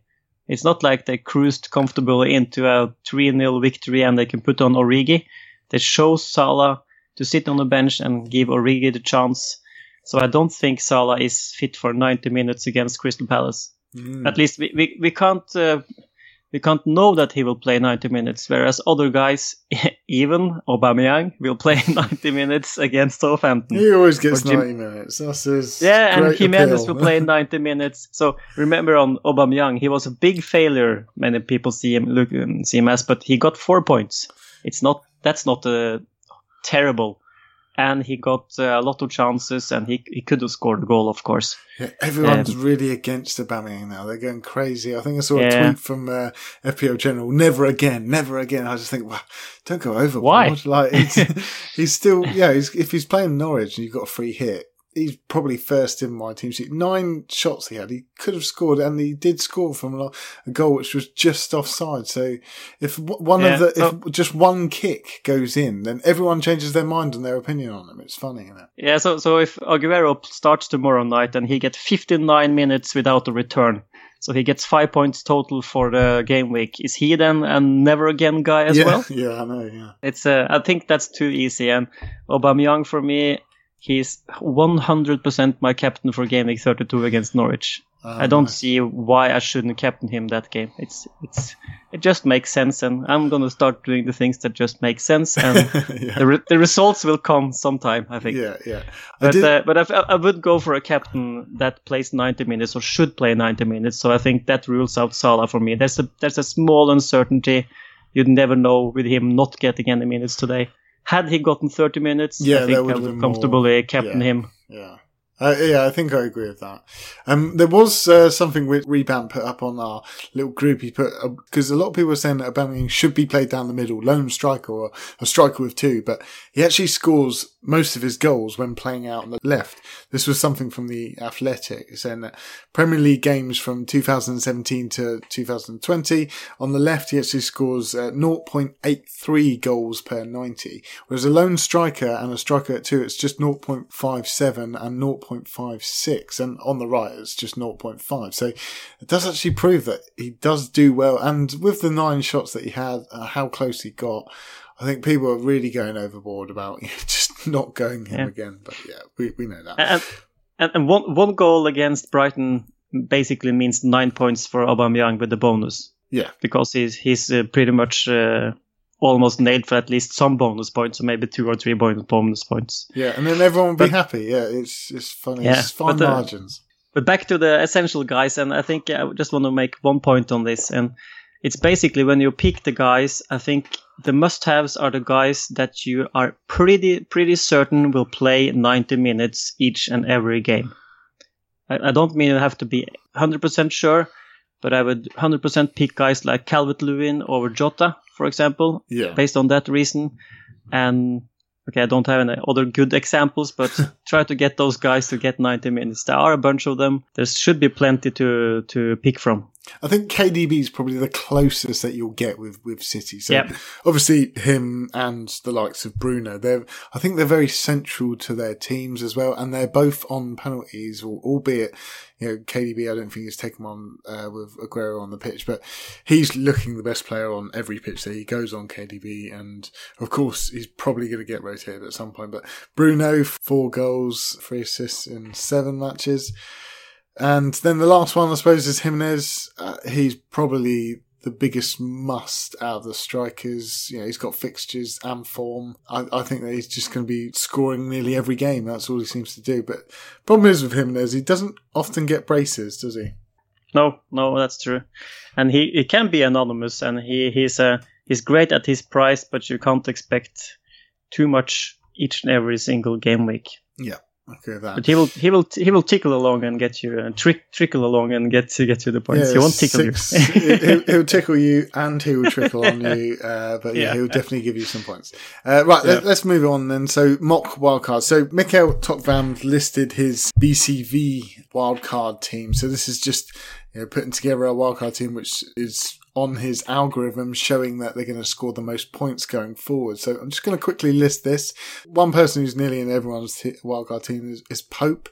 It's not like they cruised comfortably into a 3-0 victory and they can put on Origi. They chose Salah to sit on the bench and give Origi the chance. So I don't think Salah is fit for 90 minutes against Crystal Palace. Mm. At least we, we, we can't uh, we can't know that he will play 90 minutes, whereas other guys, even Aubameyang, will play 90 minutes against Southampton. He always gets Jim- 90 minutes. That's his yeah, and Jimenez will play 90 minutes. So remember on Aubameyang, he was a big failure. Many people see him look um, see him as, but he got four points. It's not that's not a terrible and he got uh, a lot of chances, and he he could have scored a goal, of course. Yeah, everyone's um, really against Aubameyang now. They're going crazy. I think I saw a yeah. tweet from uh, FPL General: "Never again, never again." I just think, well, don't go overboard. Why? Like he's still, yeah. He's, if he's playing Norwich and you've got a free hit, he's probably first in my team sheet. Nine shots he had. He could have scored, and he did score from a goal which was just offside. So if one yeah, of the, if just one kick goes in, then everyone changes their mind and their opinion on him. It's funny, isn't it? Yeah. So so if Aguero starts tomorrow night and he gets 59 minutes without a return. So he gets five points total for the game week. Is he then a never again guy as yeah, well? Yeah, I know. Yeah, it's. Uh, I think that's too easy. And Aubameyang for me, He's 100% my captain for game week 32 against Norwich. Um, I don't see why I shouldn't captain him that game. It's it's it just makes sense, and I'm gonna start doing the things that just make sense, and yeah. the re- the results will come sometime. I think. Yeah, yeah. I but uh, but I, I would go for a captain that plays 90 minutes or should play 90 minutes. So I think that rules out Salah for me. There's a there's a small uncertainty. You'd never know with him not getting any minutes today had he gotten 30 minutes, yeah, I think I would have comfortably more, captain yeah, him. Yeah. Uh, yeah, I think I agree with that. Um, there was uh, something which Rebound put up on our little group. He put because uh, a lot of people were saying that Aubameyang should be played down the middle, lone striker or a striker with two, but he actually scores most of his goals when playing out on the left. This was something from the Athletic saying that Premier League games from 2017 to 2020 on the left he actually scores uh, 0.83 goals per 90, whereas a lone striker and a striker at two it's just 0.57 and 0.56, and on the right it's just 0.5. So it does actually prove that he does do well, and with the nine shots that he had, uh, how close he got. I think people are really going overboard about just not going him yeah. again. But yeah, we, we know that. And, and, and, one one goal against Brighton basically means nine points for Aubameyang with the bonus. Yeah, because he's he's uh, pretty much uh, almost nailed for at least some bonus points, or maybe two or three bonus points. Yeah, and then everyone will be happy. Yeah, it's it's funny. Yeah, it's fine but, uh, margins. But back to the essential guys, and I think I just want to make one point on this, and it's basically when you pick the guys, I think the must-haves are the guys that you are pretty pretty certain will play 90 minutes each and every game. I, I don't mean you have to be 100% sure, but I would 100% pick guys like Calvert Lewin over Jota, for example, yeah. based on that reason. And okay, I don't have any other good examples, but try to get those guys to get 90 minutes. There are a bunch of them. There should be plenty to to pick from. I think KDB is probably the closest that you'll get with, with City. So Yep. obviously him and the likes of Bruno, they're, I think they're very central to their teams as well. And they're both on penalties, al- albeit, you know, KDB, I don't think he's taken on uh, with Aguero on the pitch, but he's looking the best player on every pitch that he goes on KDB. And of course, he's probably going to get rotated at some point, but Bruno, four goals, three assists in seven matches. And then the last one, I suppose, is Jimenez. Uh, he's probably the biggest must out of the strikers. You know, he's got fixtures and form. I, I think that he's just going to be scoring nearly every game. That's all he seems to do. But problem is with Jimenez, he doesn't often get braces, does he? No, no, that's true. And he, he can be anonymous, and he he's uh, he's great at his price, but you can't expect too much each and every single game week. Yeah, okay that. But he will he will he will tickle along and get you uh, trick trickle along and get to get to the points. he won't tickle six- you. he'll, he'll tickle you and he will trickle on you, uh, but yeah, Yeah. he'll definitely give you some points. Uh, right, let, Yeah. us move on then. So, mock wildcard. So, Mikael Tokvam listed his BCV wildcard team. So, this is just you know, putting together a wildcard team which is on his algorithm showing that they're going to score the most points going forward. So I'm just going to quickly list this. One person who's nearly in everyone's t- wildcard team is, is Pope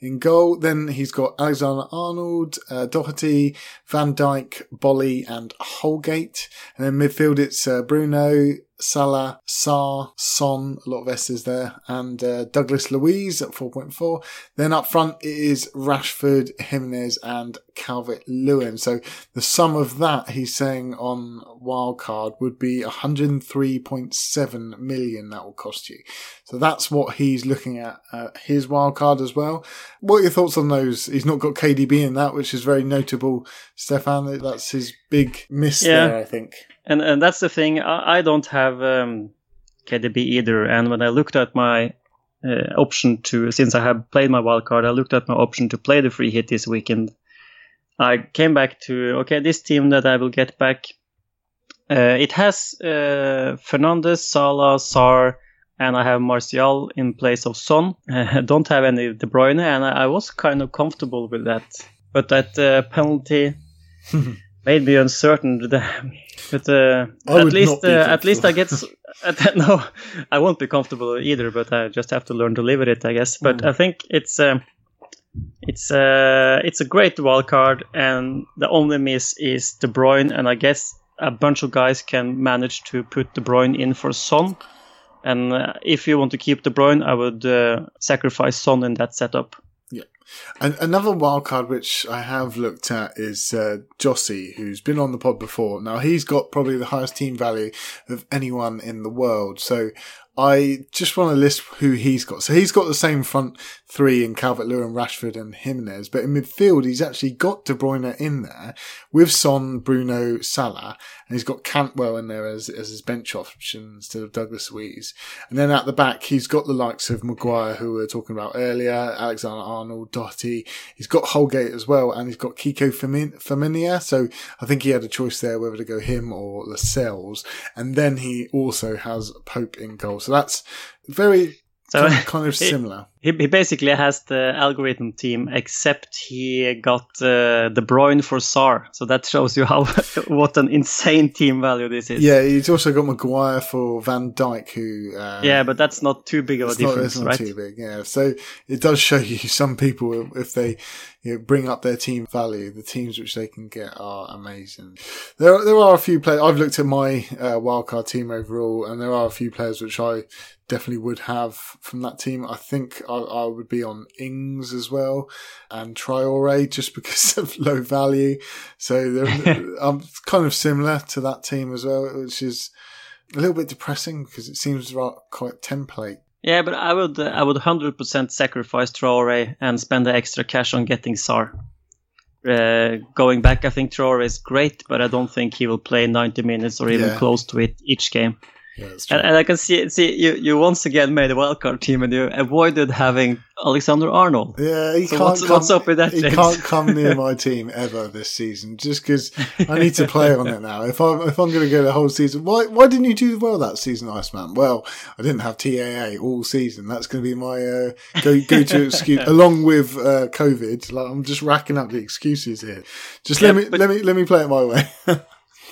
in goal. Then he's got Alexander Arnold, uh, Doherty, Van Dijk, Boly, and Holgate. And then midfield it's uh, Bruno, Salah, Sarr, Son, a lot of S's there, and uh, Douglas Luiz at 4.4. Then up front it is Rashford, Jimenez, and Calvert Lewin. So the sum of that, he's saying on wildcard, would be 103.7 million that will cost you. So that's what he's looking at uh, his wildcard as well. What are your thoughts on those? He's not got KDB in that, which is very notable. Stefan, that's his big miss Yeah. there, I think. And and that's the thing. I, I don't have um, KDB either. And when I looked at my uh, option to, since I have played my wildcard, I looked at my option to play the free hit this weekend. I came back to okay, this team that I will get back. Uh, it has uh, Fernandes, Salah, Sarr, and I have Martial in place of Son. I don't have any De Bruyne, and I, I was kind of comfortable with that. But that uh, penalty made me uncertain. But uh, at least, uh, at least I get. at- no, I won't be comfortable either. But I just have to learn to live with it, I guess. But Mm. I think it's. Uh, it's uh, it's a great wild card, and the only miss is De Bruyne, and I guess a bunch of guys can manage to put De Bruyne in for Son. And uh, if you want to keep De Bruyne, I would uh, sacrifice Son in that setup. And another wildcard which I have looked at is uh, Jossie, who's been on the pod before. Now he's got probably the highest team value of anyone in the world. So I just want to list who he's got. So he's got the same front three in Calvert Lewin, Rashford, and Jimenez, but in midfield he's actually got De Bruyne in there with Son, Bruno, Salah, and he's got Cantwell in there as, as his bench option instead of Douglas Luiz. And then at the back he's got the likes of Maguire, who we were talking about earlier, Alexander Arnold, Doherty. He's got Holgate as well, and he's got Kiko Femenía. So I think he had a choice there whether to go him or Lascelles. And then he also has Pope in goal. So that's very So kind, kind of he- similar. He, he basically has the algorithm team, except he got uh, De Bruyne for Sarr. So that shows you how what an insane team value this is. Yeah, he's also got Maguire for Van Dijk, who uh, Yeah, but that's not too big of a not, difference, not right? too big. Yeah, so it does show you some people if they you know, bring up their team value, the teams which they can get are amazing. There, are, there are a few players. I've looked at my uh, wildcard team overall, and there are a few players which I definitely would have from that team. I think I, I would be on Ings as well and Traore just because of low value. So they're I'm kind of similar to that team as well, which is a little bit depressing because it seems quite template. Yeah, but I would uh, I would 100% sacrifice Traore and spend the extra cash on getting Sarr. Uh, going back, I think Traore is great, but I don't think he will play 90 minutes or even Yeah. close to it each game. Yeah. And, and I can see see you, you once again made a wildcard team and you avoided having Alexander Arnold. Yeah, he So can't what's- come, what's up with that, He James? can't come near my team ever this season, just because I need to play on it now. If I'm if I'm going to go the whole season, why why didn't you do well that season, Iceman? Well, I didn't have TAA all season. That's going to be my uh, go go to excuse, along with uh, COVID. Like I'm just racking up the excuses here. Just let me but- let me let me play it my way.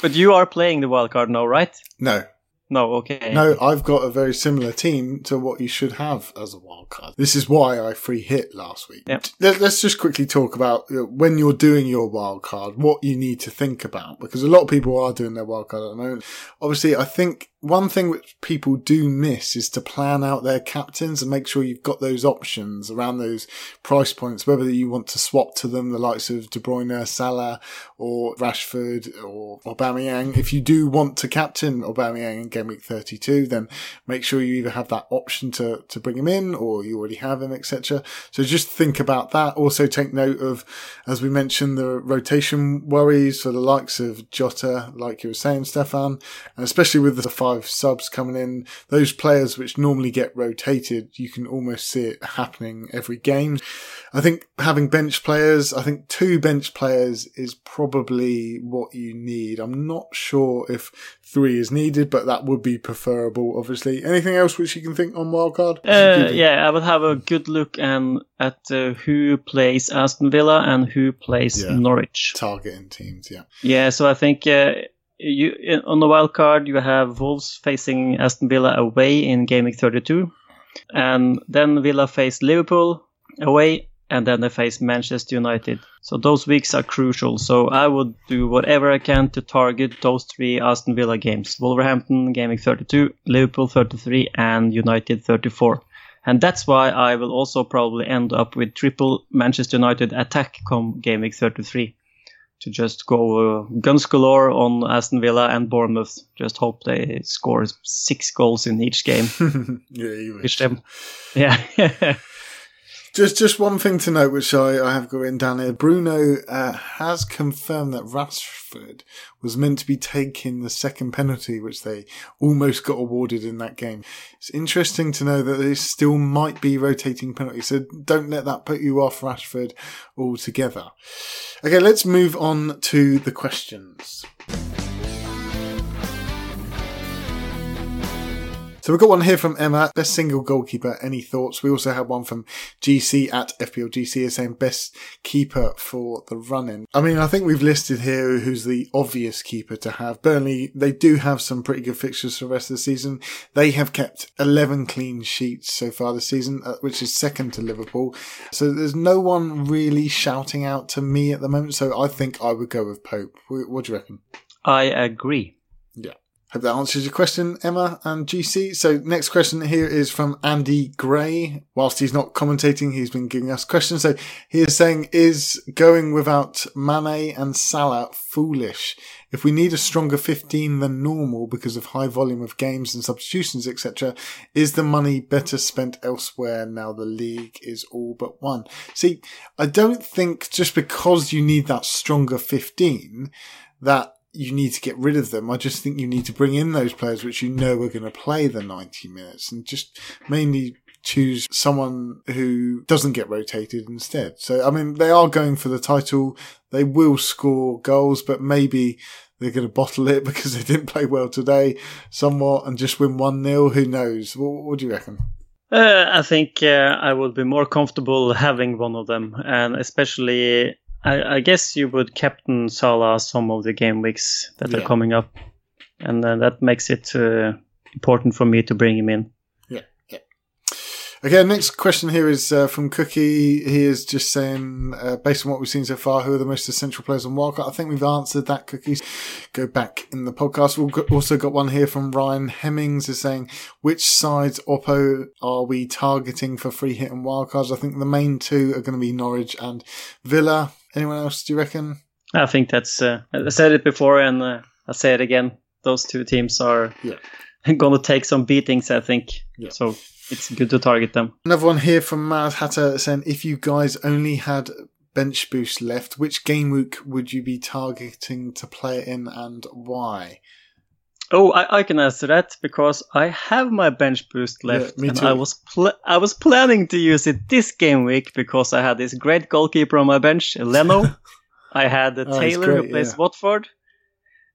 But you are playing the wildcard now, right? no, No, okay. No, I've got a very similar team to what you should have as a wild card. This is why I free hit last week. Yep. Let, us just quickly talk about uh, when you're doing your wild card, what you need to think about, because a lot of people are doing their wild card at the moment. Obviously, I think one thing which people do miss is to plan out their captains and make sure you've got those options around those price points, whether you want to swap to them, the likes of De Bruyne, Salah, or Rashford, or Aubameyang. If you do want to captain Aubameyang in game week 32, then make sure you either have that option to, to bring him in or you already have him, etc. So just think about that. Also take note of, as we mentioned, the rotation worries for the likes of Jota, like you were saying, Stefan, and especially with the five subs coming in, those players which normally get rotated, you can almost see it happening every game. I think having bench players, I think two bench players is probably what you need. I'm not sure if three is needed, but that would be preferable, obviously. Anything else which you can think on wildcard? Uh, yeah, I will have a good look and at uh, who plays Aston Villa and who plays Yeah. Norwich. Targeting teams, yeah. Yeah, so I think uh, you uh, on the wild card you have Wolves facing Aston Villa away in game week 32, and then Villa face Liverpool away, and then they face Manchester United. So those weeks are crucial. So I would do whatever I can to target those three Aston Villa games: Wolverhampton game week 32, Liverpool 33, and United 34. And that's why I will also probably end up with triple Manchester United attack come game week 33 to just go uh, guns galore on Aston Villa and Bournemouth. Just hope they score six goals in each game. yeah, you Wish wish. them, yeah. Just, just one thing to note, which I, I have got written down here. Bruno uh, has confirmed that Rashford was meant to be taking the second penalty, which they almost got awarded in that game. It's interesting to know that there still might be rotating penalties, so don't let that put you off Rashford altogether. Okay, let's move on to the questions. So we've got one here from Emma, best single goalkeeper. Any thoughts? We also have one from GC at FPLGC is saying best keeper for the run-in. I mean, I think we've listed here who's the obvious keeper to have. Burnley, they do have some pretty good fixtures for the rest of the season. They have kept 11 clean sheets so far this season, uh, which is second to Liverpool. So there's no one really shouting out to me at the moment. So I think I would go with Pope. What do you reckon? I agree. Hope that answers your question, Emma and GC. So next question here is from Andy Gray. Whilst he's not commentating, he's been giving us questions. So he is saying, is going without Mane and Salah foolish? If we need a stronger 15 than normal because of high volume of games and substitutions, etc., is the money better spent elsewhere now the league is all but won? See, I don't think just because you need that stronger 15 that you need to get rid of them. I just think you need to bring in those players which you know are going to play the 90 minutes and just mainly choose someone who doesn't get rotated instead. So, I mean, they are going for the title. They will score goals, but maybe they're going to bottle it because they didn't play well today somewhat and just win 1 0. Who knows? What, what do you reckon? Uh, I think uh, I would be more comfortable having one of them, and especially, I, I guess you would captain Salah some of the game weeks that Yeah. are coming up, and uh, that makes it uh, important for me to bring him in. Yeah. Okay, next question here is uh, from Cookie. He is just saying, uh, based on what we've seen so far, who are the most essential players on Wildcard? I think we've answered that, Cookies. Go back in the podcast. We've also got one here from Ryan Hemmings is saying, which sides Oppo are we targeting for free hit and wildcards? I think the main two are going to be Norwich and Villa. Anyone else, do you reckon? I think that's. Uh, I said it before, and uh, I'll say it again. Those two teams are Yeah. going to take some beatings, I think. Yeah. So it's good to target them. Another one here from Mad Hatter saying, if you guys only had bench boost left, which game week would you be targeting to play in and why? Oh, I, I can answer that because I have my bench boost left, me and. I was pl- I was planning to use it this game week because I had this great goalkeeper on my bench, Leno. I had Oh, Taylor who plays yeah. Watford,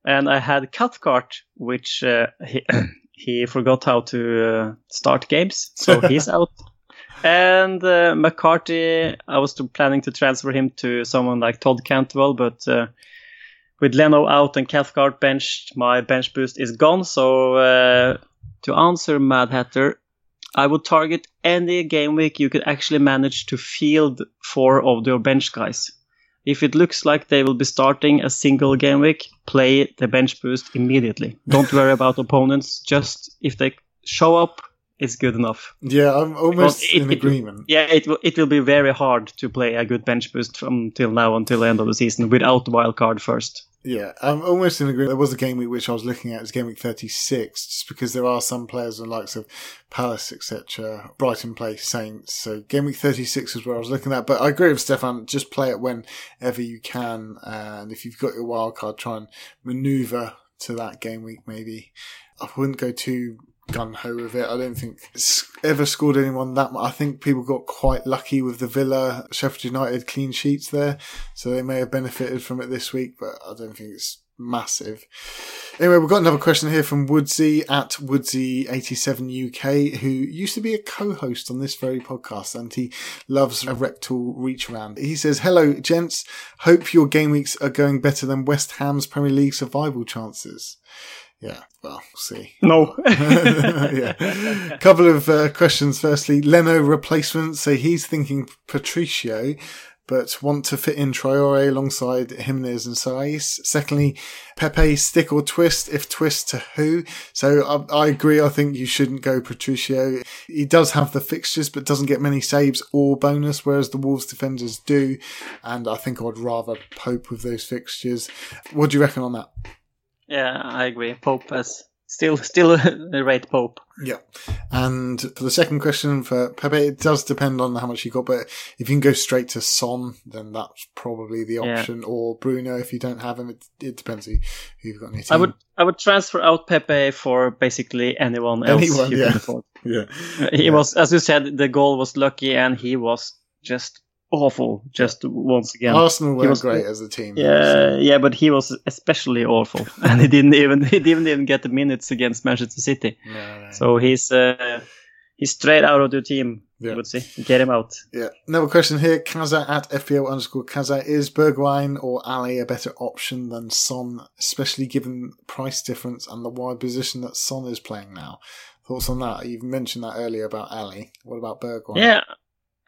and I had Cathcart, which uh, he he forgot how to uh, start games, so he's out. And uh, McCarthy, I was to, planning to transfer him to someone like Todd Cantwell, but uh, with Leno out and Cathcart benched, my bench boost is gone. So uh, to answer Mad Hatter, I would target any game week you could actually manage to field four of your bench guys. If it looks like they will be starting a single game week, play the bench boost immediately. Don't worry about opponents. Just if they show up, it's good enough. Yeah, I'm almost it- in it- agreement. Yeah, it will it will be very hard to play a good bench boost from till now until the end of the season without the wild card first. Yeah, I'm almost in agreement. There was a game week which I was looking at, was game week 36, just because there are some players the likes of Palace, etc., Brighton play Saints. So game week 36 is where I was looking at. But I agree with Stefan, just play it whenever you can. And if you've got your wild card, try and maneuver to that game week maybe. I wouldn't go too gun ho with it. I don't think it's ever scored anyone that much. I think people got quite lucky with the Villa Sheffield United clean sheets there, so they may have benefited from it this week, but I don't think it's massive. Anyway, we've got another question here from Woodsy at Woodsy87UK, who used to be a co-host on this very podcast and he loves a rectal reach around. He says, Hello, gents. Hope your game weeks are going better than West Ham's Premier League survival chances. Yeah, well, we'll see. No. yeah. Couple of uh, questions. Firstly, Leno replacement. So he's thinking Patricio, but want to fit in Traore alongside Jimenez and Saïss. Secondly, Pepe stick or twist. If twist to who? So I, I agree. I think you shouldn't go Patricio. He does have the fixtures, but doesn't get many saves or bonus, whereas the Wolves defenders do. And I think I'd rather Pope with those fixtures. What do you reckon on that? Yeah, I agree. Pope has still still a red Pope. Yeah. And for the second question for Pepe, it does depend on how much you got, but if you can go straight to Son, then that's probably the Yeah. option. Or Bruno, if you don't have him, it, it depends who, who you've got in your team. I would I would transfer out Pepe for basically anyone else Anyone, you yeah. can afford. Yeah. He Yeah. was, as you said, the goal was lucky, and he was just awful. Just once again. Arsenal weren't was- great as a team. Yeah, yeah, but he was especially awful, and he didn't even he didn't even get the minutes against Manchester City. No, no. So he's uh, he's straight out of the team. Yeah. I would say, get him out. Yeah. Another question here. Kaza at FPL underscore Kaza. Is Bergwijn or Alli a better option than Son, especially given price difference and the wide position that Son is playing now? Thoughts on that? You've mentioned that earlier about Alli. What about Bergwijn? Yeah,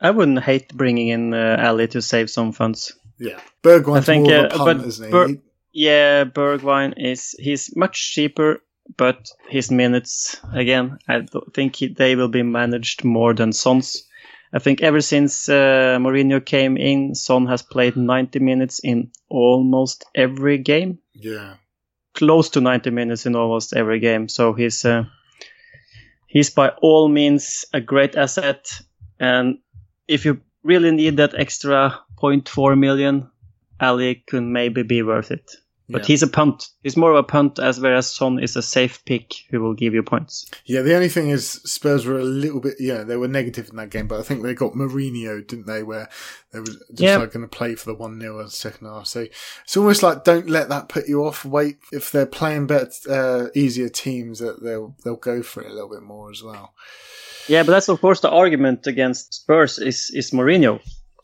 I wouldn't hate bringing in uh, Alli to save some funds. Yeah. Bergwijn's I think, more of uh, a punt, but isn't he? Ber- Yeah, Bergwijn is he's much cheaper, but his minutes again, I think he, they will be managed more than Son's. I think ever since uh, Mourinho came in, Son has played 90 minutes in almost every game, yeah. close to 90 minutes in almost every game. So he's uh, he's by all means a great asset, and if you really need that extra 0.4 million, Alli could maybe be worth it. But yeah. he's a punt. He's more of a punt, as whereas Son is a safe pick who will give you points. Yeah, the only thing is Spurs were a little bit, yeah, they were negative in that game, but I think they got Mourinho, didn't they, where they were just Yeah. like going to play for the 1 0 in the second half. So it's almost like don't let that put you off. Wait, if they're playing better, uh, easier teams, that they'll, they'll go for it a little bit more as well. Yeah, but that's of course the argument against Spurs is is Mourinho.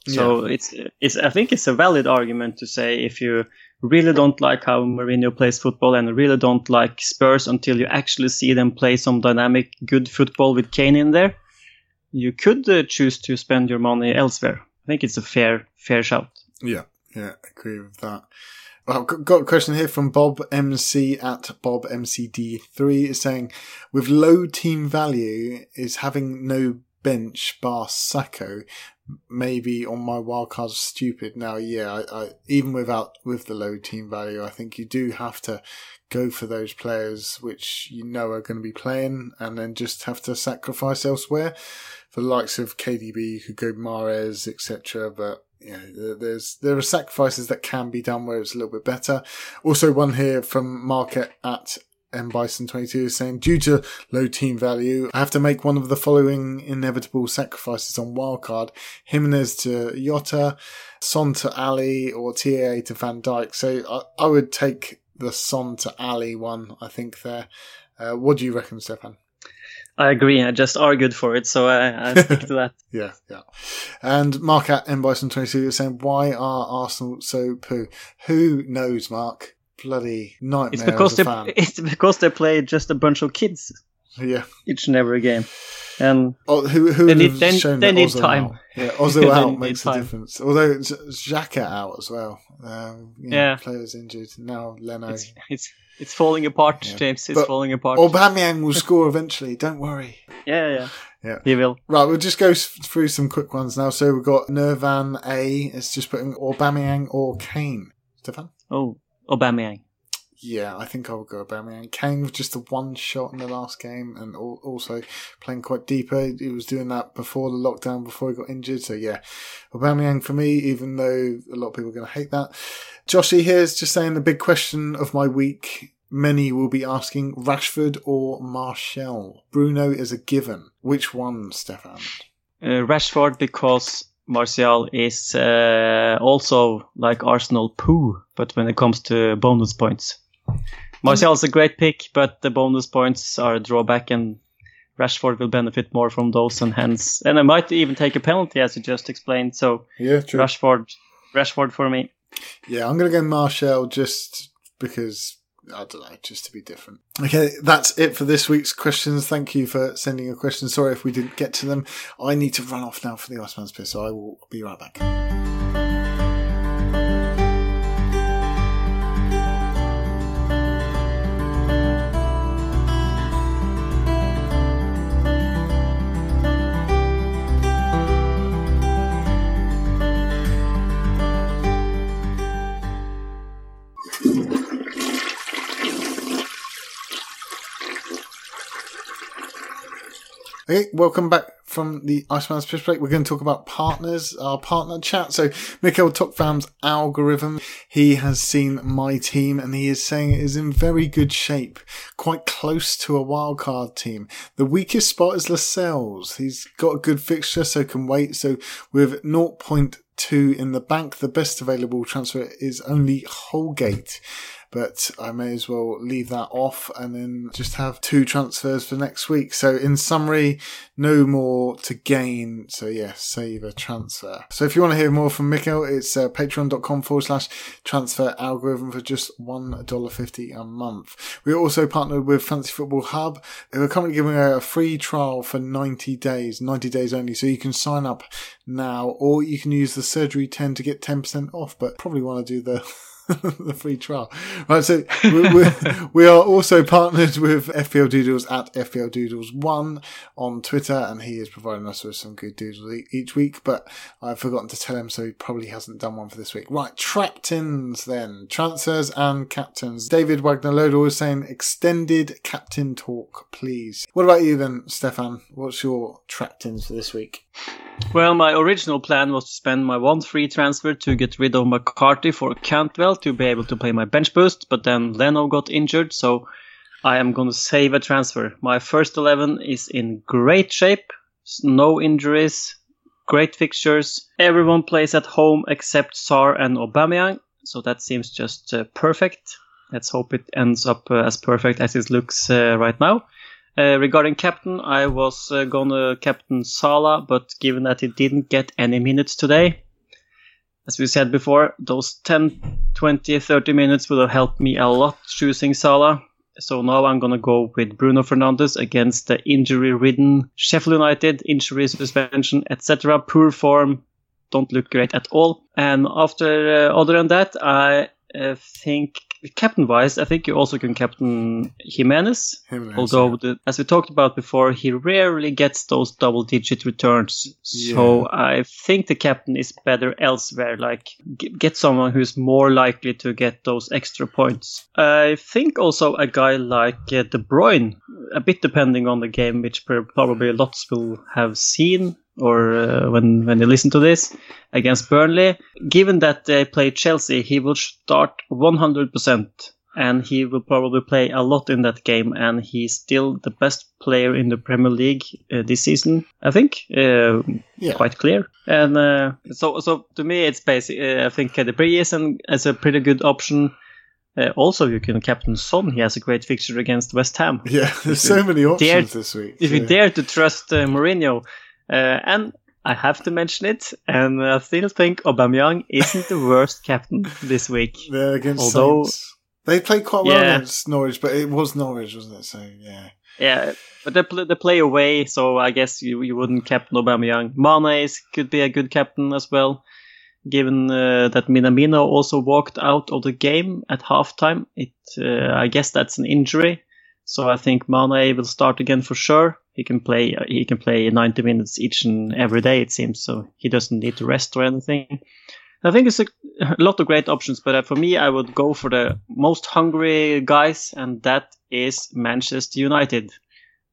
So it's it's I think it's a valid argument to say if you really don't like how Mourinho plays football and really don't like Spurs until you actually see them play some dynamic, good football with Kane in there, you could uh, choose to spend your money elsewhere. I think it's a fair fair shout. Yeah, yeah, I agree with that. Well, got- a question here from Bob MC at Bob MCD3 is saying, with low team value, is having no bench bar Sacco maybe on my wildcard stupid? Now, yeah, I, I, even without with the low team value, I think you do have to go for those players which you know are going to be playing, and then just have to sacrifice elsewhere. For the likes of KDB, you could go Mahrez, etc. But you know, there- there's there are sacrifices that can be done where it's a little bit better. Also, one here from Market at M Bison 22 is saying, due to low team value, I have to make one of the following inevitable sacrifices on wildcard Jimenez to Jota, Son to Alli, or TAA to Van Dijk. So I, I would take the Son to Alli one, I think, there. Uh, what do you reckon, Stefan? I agree. I just argued for it, so I, I stick to that. yeah, yeah. And Mark at M Bison 22 is saying, why are Arsenal so poo? Who knows, Mark? bloody nightmare. It's because they fan. it's because they play just a bunch of kids. Yeah. Each and every game. And oh, who who they need, they, shown they need Ozil time. Out. Yeah, Ozil out makes a difference. Although Xhaka out as well. Um, you know, players injured now. Leno. It's it's, it's falling apart, yeah. James. It's but falling apart. Aubameyang will score eventually. Don't worry. Yeah, yeah. Yeah. He will. Right, we'll just go through some quick ones now. So we've got Nervan A. It's just putting Aubameyang or Kane. Stefan? Oh, Aubameyang. Yeah, I think I would go Aubameyang. Kane with just the one shot in the last game, and also playing quite deeper. He was doing that before the lockdown, before he got injured. So yeah, Aubameyang for me. Even though a lot of people are going to hate that. Joshy here's just saying the big question of my week. Many will be asking Rashford or Martial. Bruno is a given. Which one, Stefan? Uh, Rashford because Martial is uh, also like Arsenal poo, but when it comes to bonus points. Martial's a great pick, but the bonus points are a drawback, and Rashford will benefit more from those, and hence, and I might even take a penalty as you just explained. So yeah, true. Rashford, Rashford for me. Yeah, I'm gonna go Martial just because I don't know, just to be different. Okay, that's it for this week's questions. Thank you for sending your questions. Sorry if we didn't get to them. I need to run off now for the Iceman's Piss, so I will be right back. Okay, welcome back from the Iceman's Piss Break. We're going to talk about partners, our partner chat. So, Mikael Tokvam's algorithm, he has seen my team and he is saying it is in very good shape, quite close to a wildcard team. The weakest spot is Lascelles. He's got a good fixture, so can wait. So, with 0.2 in the bank, the best available transfer is only Holgate but I may as well leave that off and then just have two transfers for next week. So in summary, no more to gain. So yeah, save a transfer. So if you want to hear more from Mikkel, it's uh, patreon.com forward slash transfer algorithm for just $1.50 a month. We also partnered with Fantasy Football Hub. We're currently giving a free trial for 90 days, 90 days only. So you can sign up now or you can use the surgery 10 to get 10% off, but probably want to do the the free trial. Right, so we, we, are also partnered with FPL Doodles at FPL Doodles One on Twitter, and he is providing us with some good doodles each week. But I've forgotten to tell him, so he probably hasn't done one for this week. Right, traptins then transfers and captains. David Wagner Lodor is saying extended captain talk, please. What about you then, Stefan? What's your traptins for this week? Well, my original plan was to spend my one free transfer to get rid of McCarthy for Cantwell to be able to play my bench boost, but then Leno got injured, so I am going to save a transfer. My first 11 is in great shape, no injuries, great fixtures. Everyone plays at home except Sarr and Aubameyang, so that seems just uh, perfect. Let's hope it ends up uh, as perfect as it looks uh, right now. Uh, regarding captain, I was uh, gonna captain Salah, but given that he didn't get any minutes today, as we said before, those 10, 20, 30 minutes would have helped me a lot choosing Salah. So now I'm gonna go with Bruno Fernandes against the injury-ridden Sheffield United, injury suspension, etc. Poor form, don't look great at all. And after, uh, other than that, I uh, think captain wise, I think you also can captain Jimenez. Jimenez although, yeah. the, as we talked about before, he rarely gets those double digit returns. So yeah. I think the captain is better elsewhere. Like, get someone who's more likely to get those extra points. I think also a guy like uh, De Bruyne, a bit depending on the game, which probably lots will have seen or uh, when when they listen to this against Burnley. Given that they play Chelsea, he will start 100%. and he will probably play a lot in that game. And he's still the best player in the Premier League uh, this season, I think. Uh, yeah. Quite clear. And uh, so, so to me, it's basic. Uh, I think the is, an, is a pretty good option. Uh, also, you can captain Son. He has a great fixture against West Ham. Yeah, there's so many options dare, this week. If yeah. you dare to trust uh, Mourinho, and I have to mention it, and I still think Aubameyang isn't the worst captain this week. They're against Although, Saints. They played quite well yeah. against Norwich, but it was Norwich, wasn't it? So yeah. Yeah, but they play, they play away, so I guess you, you wouldn't captain Aubameyang. Mane is, could be a good captain as well given uh, that Minamino also walked out of the game at halftime. It, uh, I guess that's an injury, so I think Mane will start again for sure. He can play. He can play 90 minutes each and every day. It seems so. He doesn't need to rest or anything. I think it's a, a lot of great options, but uh, for me, I would go for the most hungry guys, and that is Manchester United.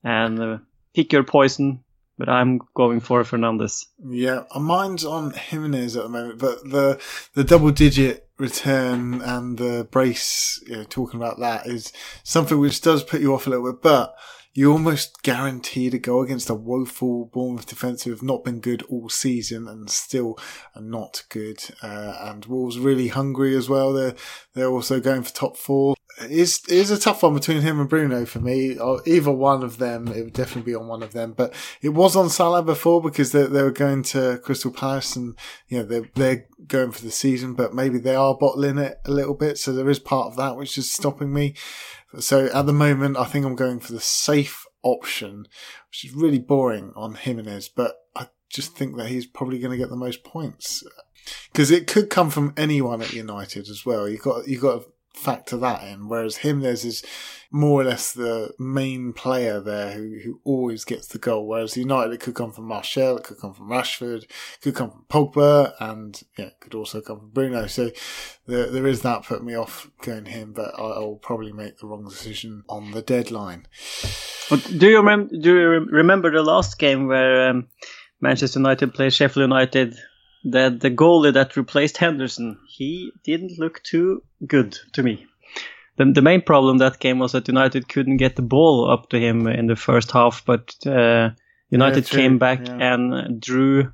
And uh, pick your poison but I'm going for Fernandes. Yeah, mine's on Jimenez at the moment, but the the double digit return and the brace, you know, talking about that is something which does put you off a little bit, but you almost guarantee to go against a woeful Bournemouth defence who have not been good all season and still are not good. Uh, and Wolves really hungry as well. They're they're also going for top four. It's, a tough one between him and Bruno for me. Uh, either one of them, it would definitely be on one of them. But it was on Salah before because they, they were going to Crystal Palace and, you know, they're, they're going for the season, but maybe they are bottling it a little bit. So there is part of that which is stopping me. So at the moment, I think I'm going for the safe option, which is really boring on Jimenez, but I just think that he's probably going to get the most points because it could come from anyone at United as well. You got you got to factor that in. Whereas him, there's is more or less the main player there who, who always gets the goal. Whereas United, it could come from Martial, it could come from Rashford, it could come from Pogba, and yeah, it could also come from Bruno. So there, there is that put me off going him, but I, will probably make the wrong decision on the deadline. do you remember? Do you remember the last game where um, Manchester United played Sheffield United? That the goalie that replaced Henderson, he didn't look too good to me. The, the main problem that game was that United couldn't get the ball up to him in the first half, but uh, United yeah, came back yeah. and drew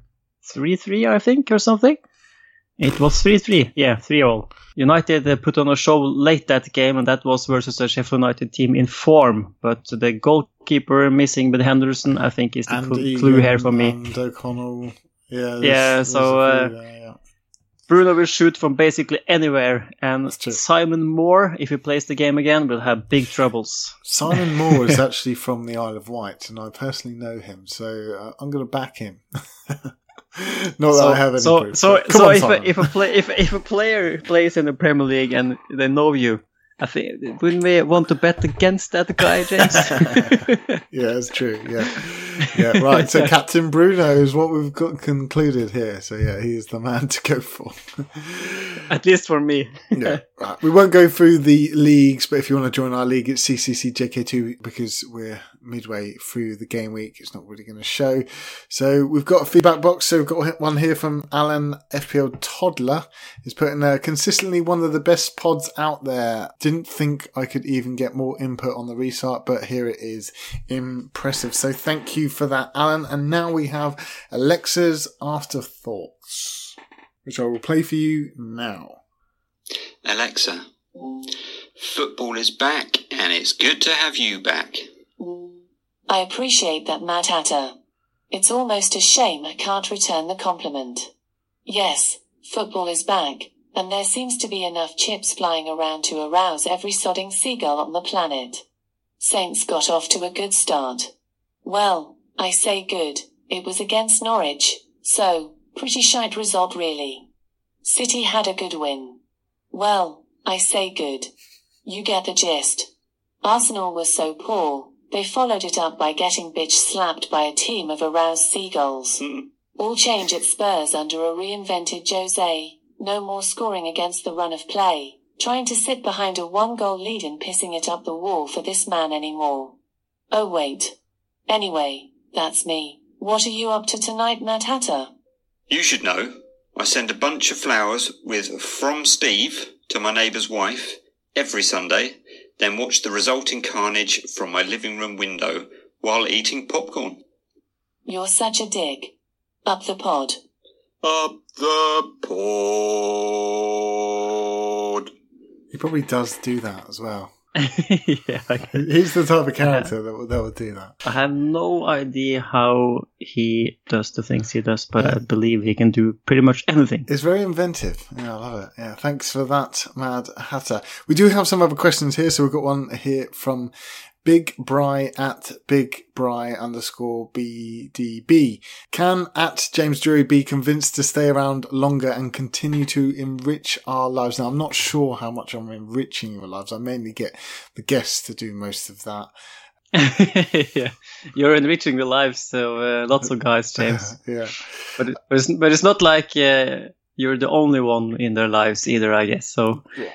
3 3, I think, or something. It was 3 3, yeah, 3 all. United uh, put on a show late that game, and that was versus a Sheffield United team in form. But the goalkeeper missing with Henderson, I think, is the and clue here for me. And O'Connell yeah. Yeah. So uh, yeah. Bruno will shoot from basically anywhere, and Simon Moore, if he plays the game again, will have big troubles. Simon Moore is actually from the Isle of Wight, and I personally know him, so uh, I'm going to back him. Not so, that I have any so, proof. So, so on, if, a, if a play, if if a player plays in the Premier League and they know you, I think wouldn't we want to bet against that guy, James? yeah, that's true. Yeah, yeah. Right. So Captain Bruno is what we've got concluded here. So yeah, he is the man to go for. At least for me. yeah. Right. We won't go through the leagues, but if you want to join our league, it's CCCJK2 because we're midway through the game week. It's not really going to show. So we've got a feedback box. So we've got one here from Alan FPL Toddler. He's putting uh, consistently one of the best pods out there. Didn't think I could even get more input on the restart, but here it is. Impressive. So thank you for that, Alan. And now we have Alexa's afterthoughts, which I will play for you now. Alexa, football is back and it's good to have you back. I appreciate that, Matt Hatter. It's almost a shame I can't return the compliment. Yes, football is back, and there seems to be enough chips flying around to arouse every sodding seagull on the planet. Saints got off to a good start. Well, I say good, it was against Norwich, so, pretty shite result really. City had a good win. Well, I say good. You get the gist. Arsenal was so poor, they followed it up by getting bitch slapped by a team of aroused seagulls. Mm. All change at Spurs under a reinvented Jose. No more scoring against the run of play. Trying to sit behind a one goal lead and pissing it up the wall for this man anymore. Oh wait. Anyway, that's me. What are you up to tonight, Matt Hatter? You should know. I send a bunch of flowers with From Steve to my neighbour's wife every Sunday, then watch the resulting carnage from my living room window while eating popcorn. You're such a dick. Up the pod. Up the pod. He probably does do that as well. yeah, He's the type of character that, would- that would do that. I have no idea how he does the things he does, but I believe he can do pretty much anything. It's very inventive. Yeah, I love it. Yeah, thanks for that, Mad Hatter. We do have some other questions here. So we've got one here from Big Bry at Big Bry underscore BDB. Can at James Drury be convinced to stay around longer and continue to enrich our lives? Now, I'm not sure how much I'm enriching your lives. I mainly get the guests to do most of that. yeah, you're enriching the lives of uh, lots of guys, James. yeah. but, it, but, it's, but it's not like uh, you're the only one in their lives either, I guess. So, Yeah.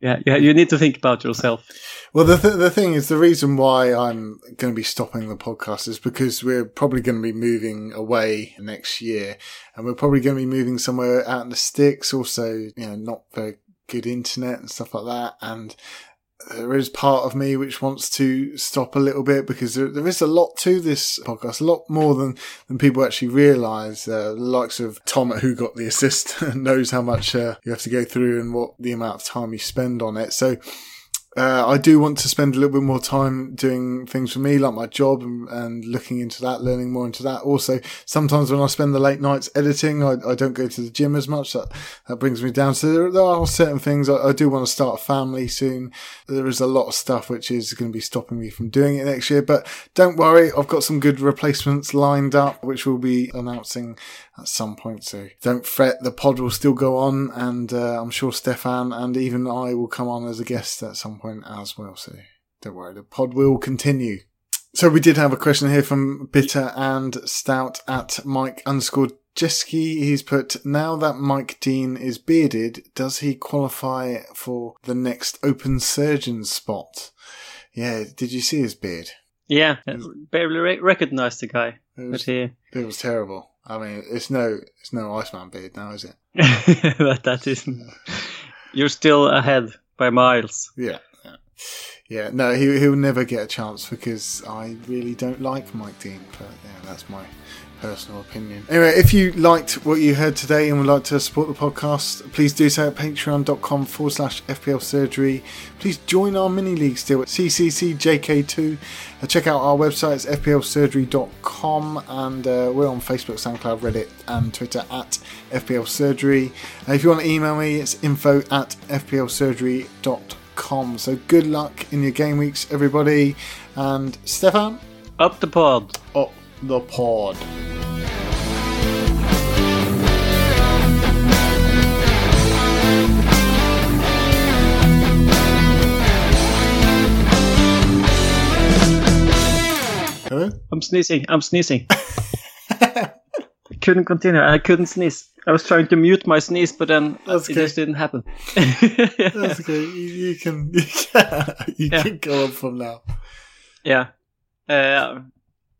Yeah, yeah, you need to think about yourself. Well, the th- the thing is, the reason why I'm going to be stopping the podcast is because we're probably going to be moving away next year, and we're probably going to be moving somewhere out in the sticks. Also, you know, not very good internet and stuff like that, and there is part of me which wants to stop a little bit because there, there is a lot to this podcast, a lot more than, than people actually realise. Uh, the likes of Tom, who got the assist, knows how much uh, you have to go through and what the amount of time you spend on it. So, uh, I do want to spend a little bit more time doing things for me, like my job, and, and looking into that, learning more into that. Also, sometimes when I spend the late nights editing, I, I don't go to the gym as much. That that brings me down. So there, there are certain things. I, I do want to start a family soon. There is a lot of stuff which is going to be stopping me from doing it next year. But don't worry, I've got some good replacements lined up, which we'll be announcing at some point. So don't fret, the pod will still go on, and uh, I'm sure Stefan and even I will come on as a guest at some point as well. So don't worry, the pod will continue. So we did have a question here from Bitter and Stout at Mike underscore Jeski. He's put, now that Mike Dean is bearded, does he qualify for the next open surgeon spot? Yeah, did you see his beard? Yeah, barely re- recognized the guy, It was, he, it was terrible. I mean, it's no, it's no Iceman beard now, is it? but that is, you're still ahead by miles. Yeah, yeah, yeah. No, he he'll never get a chance because I really don't like Mike Dean. But yeah, that's my personal opinion. Anyway, if you liked what you heard today and would like to support the podcast, please do so at patreon.com forward slash FPL surgery. Please join our mini league still at CCCJK2. Uh, check out our website, it's fplsurgery.com, and uh, we're on Facebook, SoundCloud, Reddit, and Twitter at FPL Surgery. Uh, if you want to email me, it's info at fplsurgery.com. So good luck in your game weeks, everybody. And Stefan, Up the pod. up the pod. Hello? I'm sneezing. I'm sneezing. I couldn't continue. I couldn't sneeze. I was trying to mute my sneeze, but then That's it okay. just didn't happen. That's okay. You, you can you, can, you Yeah. can go on from now. yeah. Uh,